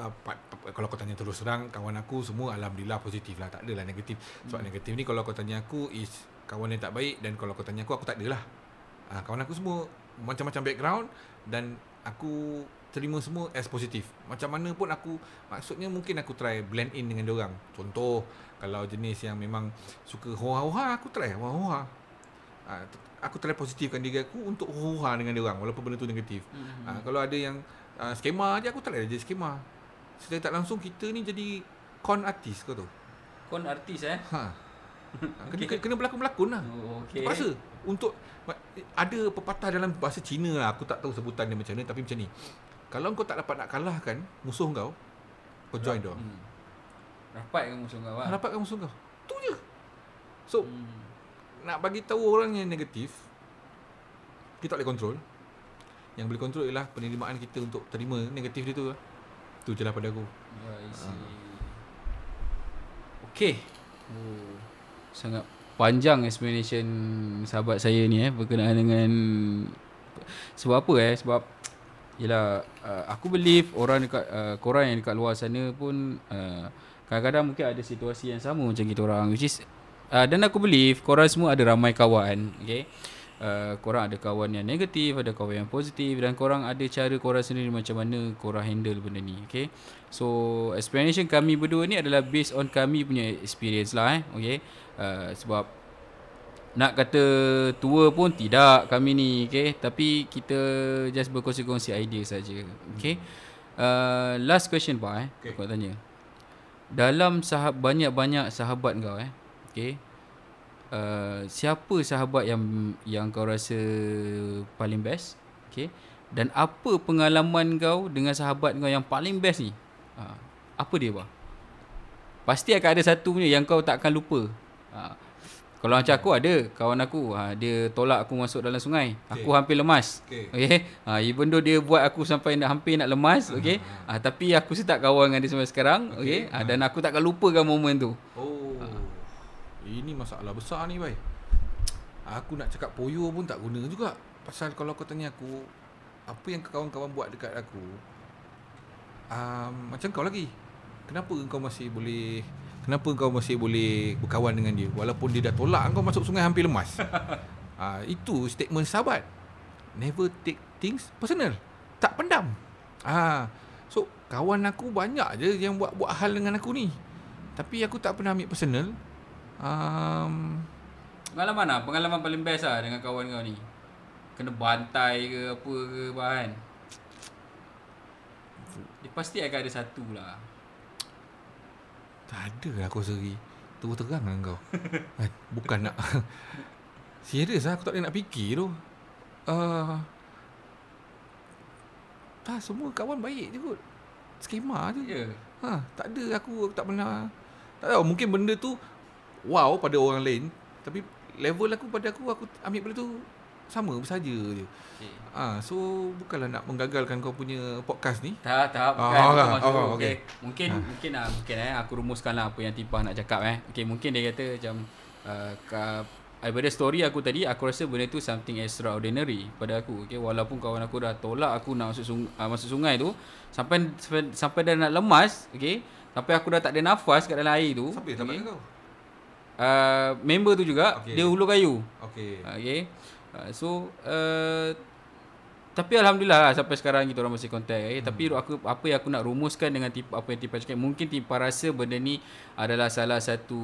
uh, pa, pa, kalau kau tanya terus terang kawan aku semua alhamdulillah positif lah tak adalah negatif sebab Hmm. negatif ni kalau kau tanya aku is kawan yang tak baik dan kalau kau tanya aku aku tak adalah uh, kawan aku semua macam-macam background dan aku terima semua as positif macam mana pun aku maksudnya mungkin aku try blend in dengan orang contoh kalau jenis yang memang suka hoa-hoa aku try hoa-hoa uh, aku try positifkan diri aku untuk hoa dengan dia orang walaupun benda tu negatif. Ha, kalau ada yang uh, skema je aku ada jadi skema. Secara tak langsung kita ni jadi con artis kau tu. Kon artis eh. Ha. Ha, kena, Okay. kena berlakon-berlakon lah. Oh, okay. Terpaksa. Untuk ada pepatah dalam bahasa Cina lah. Aku tak tahu sebutan dia macam mana tapi macam ni. Kalau kau tak dapat nak kalahkan musuh kau, kau join dia. Hmm. Rapat dengan musuh kau Ha. ah. Dapatkan musuh kau. Tu je. So, Hmm. nak bagi tahu orang yang negatif, kita tak boleh kontrol. Yang boleh kontrol ialah penerimaan kita untuk terima negatif dia tu lah. Tu je lah pada aku. Ya, see. Ah. Okay. Oh, sangat panjang explanation sahabat saya ni eh berkenaan dengan sebab apa eh sebab Yelah uh, aku believe orang dekat uh, korang yang dekat luar sana pun uh, kadang-kadang mungkin ada situasi yang sama macam kita orang which is uh, dan aku believe korang semua ada ramai kawan okay? Uh, korang ada kawan yang negatif ada kawan yang positif dan korang ada cara korang sendiri macam mana korang handle benda ni okay? So explanation kami berdua ni adalah based on kami punya experience lah eh okay? Uh, sebab nak kata tua pun tidak kami ni okay tapi kita just berkongsi-kongsi idea saja okay uh, last question pak eh Okay. aku nak tanya. Dalam sahab banyak-banyak sahabat kau eh okay uh, siapa sahabat yang yang kau rasa paling best okay dan apa pengalaman kau dengan sahabat kau yang paling best ni? Uh, apa dia pak? Pasti akan ada satu punya yang kau tak akan lupa. Ha. Kalau macam aku ada kawan aku, ha, dia tolak aku masuk dalam sungai. Okay. Aku hampir lemas. Okay. Okay. Ha, even though dia buat aku sampai nak hampir nak lemas, okay. Ha, tapi aku tetap kawan dengan dia sampai sekarang, okay. Okay. Ha, dan aku takkan lupakan momen tu. Oh. Ini masalah besar ni, bai. Aku nak cakap poyo pun tak guna juga. Pasal kalau kau tanya aku apa yang kawan-kawan buat dekat aku um, macam kau lagi. Kenapa kau masih boleh Kenapa kau masih boleh berkawan dengan dia? Walaupun dia dah tolak kau masuk sungai hampir lemas. Uh, Itu statement sahabat. Never take things personal. Tak pendam. Ah, So kawan aku banyak je yang buat buat hal dengan aku ni. Tapi aku tak pernah ambil personal. Um, Pengalaman lah, pengalaman paling best lah dengan kawan kau ni. Kena bantai ke apa ke bahan. Dia pasti akan ada satu lah. Tak ada lah aku rasa lagi Terus terang dengan kau. Eh, Bukan nak. Serius lah aku tak boleh nak fikir tu. Uh, Tak semua kawan baik je kot. Skema je Ya. ha, Tak ada aku, aku tak pernah. Tak tahu mungkin benda tu Wow pada orang lain. Tapi level aku pada aku Aku ambil benda tu Sama bersaja je Okay. ha, So bukanlah nak menggagalkan kau punya podcast ni Tak, tak, Oh, bukan. oh, bukan oh, oh, okay. okay. Mungkin, mungkin lah, mungkin eh. Aku rumuskan lah apa yang Tipah nak cakap eh. Okay, mungkin dia kata macam, uh, ka, daripada story aku tadi, aku rasa benda tu something extraordinary pada aku. Okay, walaupun kawan aku dah tolak aku nak masuk, sung, uh, masuk sungai tu, sampai sampai, dah nak lemas, okay, sampai aku dah tak ada nafas kat dalam air tu. Siapa okay, kau? uh, member tu juga, Okay. dia hulu kayu. Okay Okay. Uh, so uh, tapi alhamdulillah lah, sampai sekarang kita orang masih kontak. Eh. Hmm. Tapi aku apa yang aku nak rumuskan dengan tipe apa yang Tipa cakap mungkin Tipa rasa benda ni adalah salah satu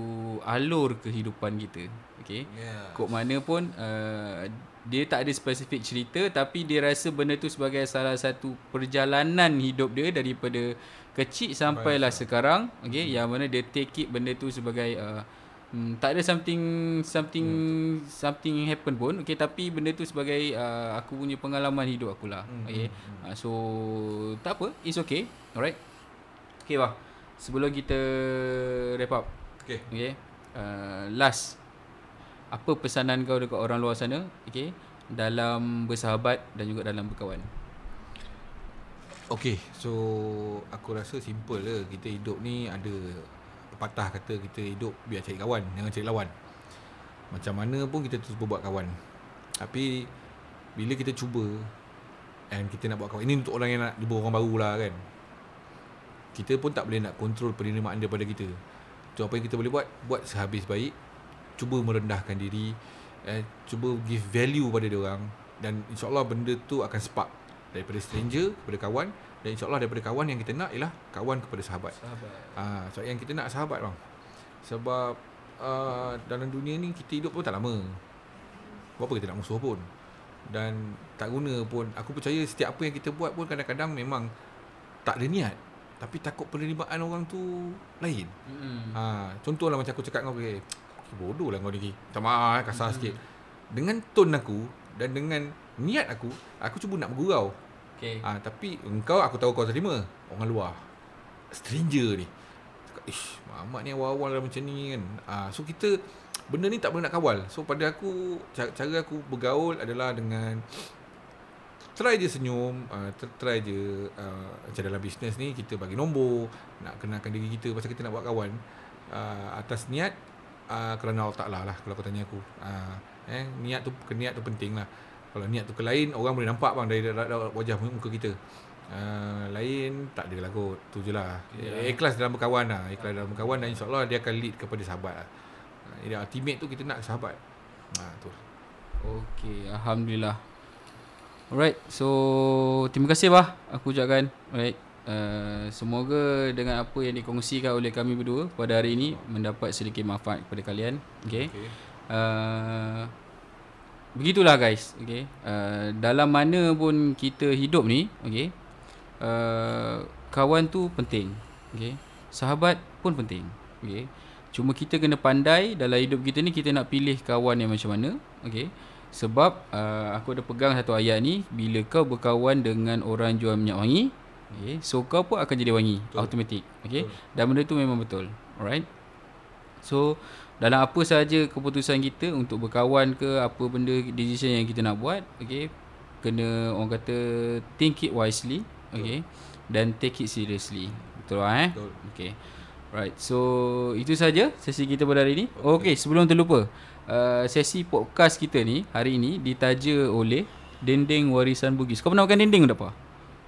alur kehidupan kita. Okay. yeah. Kok mana pun uh, dia tak ada spesifik cerita tapi dia rasa benda tu sebagai salah satu perjalanan hidup dia daripada kecil sampailah sekarang okey yang mana dia take it benda tu sebagai uh, hmm, tak ada something something hmm. something happen pun. Okey tapi benda tu sebagai uh, aku punya pengalaman hidup aku lah Hmm, okey uh, so tak apa. It's okay. Alright. Okey bah sebelum kita wrap up. Okay. Okay. Uh, Last. Apa pesanan kau dekat orang luar sana? Okay. Dalam bersahabat Dan juga dalam berkawan. Okay, so aku rasa simple je. Kita hidup ni ada pepatah kata kita hidup biar cari kawan, jangan cari lawan. Macam mana pun kita terus buat kawan. Tapi bila kita cuba and kita nak buat kawan, ini untuk orang yang nak jumpa orang baru lah kan. Kita pun tak boleh nak kontrol penerimaan daripada kita. So apa yang kita boleh buat, buat sehabis baik. Cuba merendahkan diri eh, Cuba give value pada dia orang Dan insyaAllah benda tu akan spark Daripada stranger kepada kawan Dan insyaAllah daripada kawan yang kita nak Ialah kawan kepada sahabat Sahabat Ah, so yang kita nak sahabat bang. Sebab uh, dalam dunia ni kita hidup pun tak lama. Berapa kita nak musuh pun. Dan tak guna pun. Aku percaya setiap apa yang kita buat pun kadang-kadang memang tak ada niat. Tapi takut penerimaan orang tu lain. mm-hmm. Ha, contohlah macam aku cakap dengan kau okay, bodoh lah kau ni. Tak maaf eh, kasar sikit. Dengan tone aku dan dengan niat aku, aku cuba nak bergurau. Okay Ah, tapi engkau aku tahu kau terima. Orang luar. Stranger ni. Ish, Muhammad ni awal-awal dah macam ni kan. Ah, so kita benda ni tak boleh nak kawal. So pada aku cara aku bergaul adalah dengan try je senyum, uh, try je uh, macam dalam bisnes ni kita bagi nombor, nak kenalkan diri kita pasal kita nak buat kawan. Uh, atas niat uh, kerana Allah Taala lah kalau kau tanya aku. Uh, eh niat tu niat tu penting lah. Kalau niat tu ke lain orang boleh nampak bang dari, wajah muka kita. Uh, lain tak adalah kot Tu je lah Ya. Ikhlas dalam berkawan lah Ikhlas dalam berkawan Dan insyaAllah dia akan lead kepada sahabat lah uh, Dia ultimate tu kita nak sahabat ha, tu. Okay Alhamdulillah Alright So Terima kasih bah Aku ucapkan Alright uh, Semoga dengan apa yang dikongsikan oleh kami berdua Pada hari ini Mendapat sedikit manfaat kepada kalian Okay Okay. uh, begitulah guys. Okay. Uh, dalam mana pun kita hidup ni okay uh, kawan tu penting okay. Sahabat pun penting okay. Cuma kita kena pandai dalam hidup kita ni kita nak pilih kawan yang macam mana okay. Sebab uh, aku ada pegang satu ayat ni bila kau berkawan dengan orang jual minyak wangi okay so kau pun akan jadi wangi betul. automatic okay. Betul. dan benda tu memang betul alright so dalam apa sahaja keputusan kita untuk berkawan ke apa benda decision yang kita nak buat okay kena orang kata think it wisely okay dan take it seriously. Betul lah eh? Betul. okay. Right so itu saja sesi kita pada hari ini. Okay, okay sebelum terlupa uh, sesi podcast kita ni hari ini ditaja oleh dendeng warisan Bugis. Kau pernah makan dendeng tak apa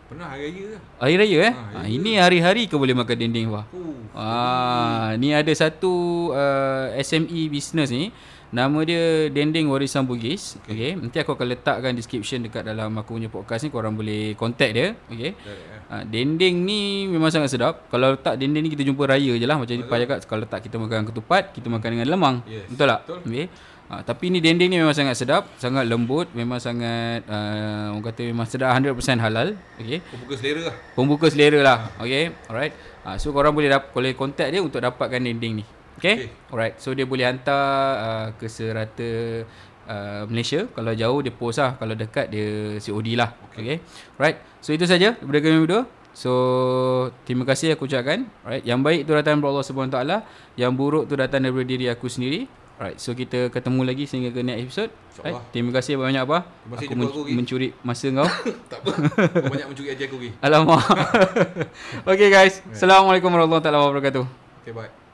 Pernah hari raya ke? Hari raya eh? Ha, ha, ini hari-hari kau boleh makan dinding apa? Uh, ah, ni ada satu uh, SME business ni. Nama dia Dending Warisan Bugis. Okay. okay. Nanti aku akan letakkan description dekat dalam aku punya podcast ni. Korang boleh contact dia. Okay. Ha, dending ni memang sangat sedap. Kalau letak dending ni kita jumpa raya je lah. Macam Pak cakap. Kalau letak kita makan ketupat, kita makan dengan lemang. Yes. Betul tak? Betul. Okay. Ha, tapi ni dendeng ni memang sangat sedap, sangat lembut, memang sangat uh, orang kata memang sedap 100% halal. Okey. Pembuka selera lah. Pembuka selera lah. Okey. Alright. Ha, so korang boleh dap- boleh contact dia untuk dapatkan dendeng ni. Okey. Okay. Alright. So dia boleh hantar uh, ke serata uh, Malaysia. Kalau jauh dia post lah. Kalau dekat dia COD lah. Okey. Okay. Alright. So itu saja daripada kami berdua. So terima kasih aku ucapkan. Alright. Yang baik tu datang daripada Allah Subhanahu Taala, yang buruk tu datang daripada diri aku sendiri. Alright, so kita ketemu lagi sehingga ke next episode. Right. Terima kasih banyak apa? Terima kasih aku men- aku mencuri masa kau. tak apa. Kau banyak mencuri ajar aku lagi. Alamak. okay guys. Assalamualaikum warahmatullahi wabarakatuh. Okay, bye.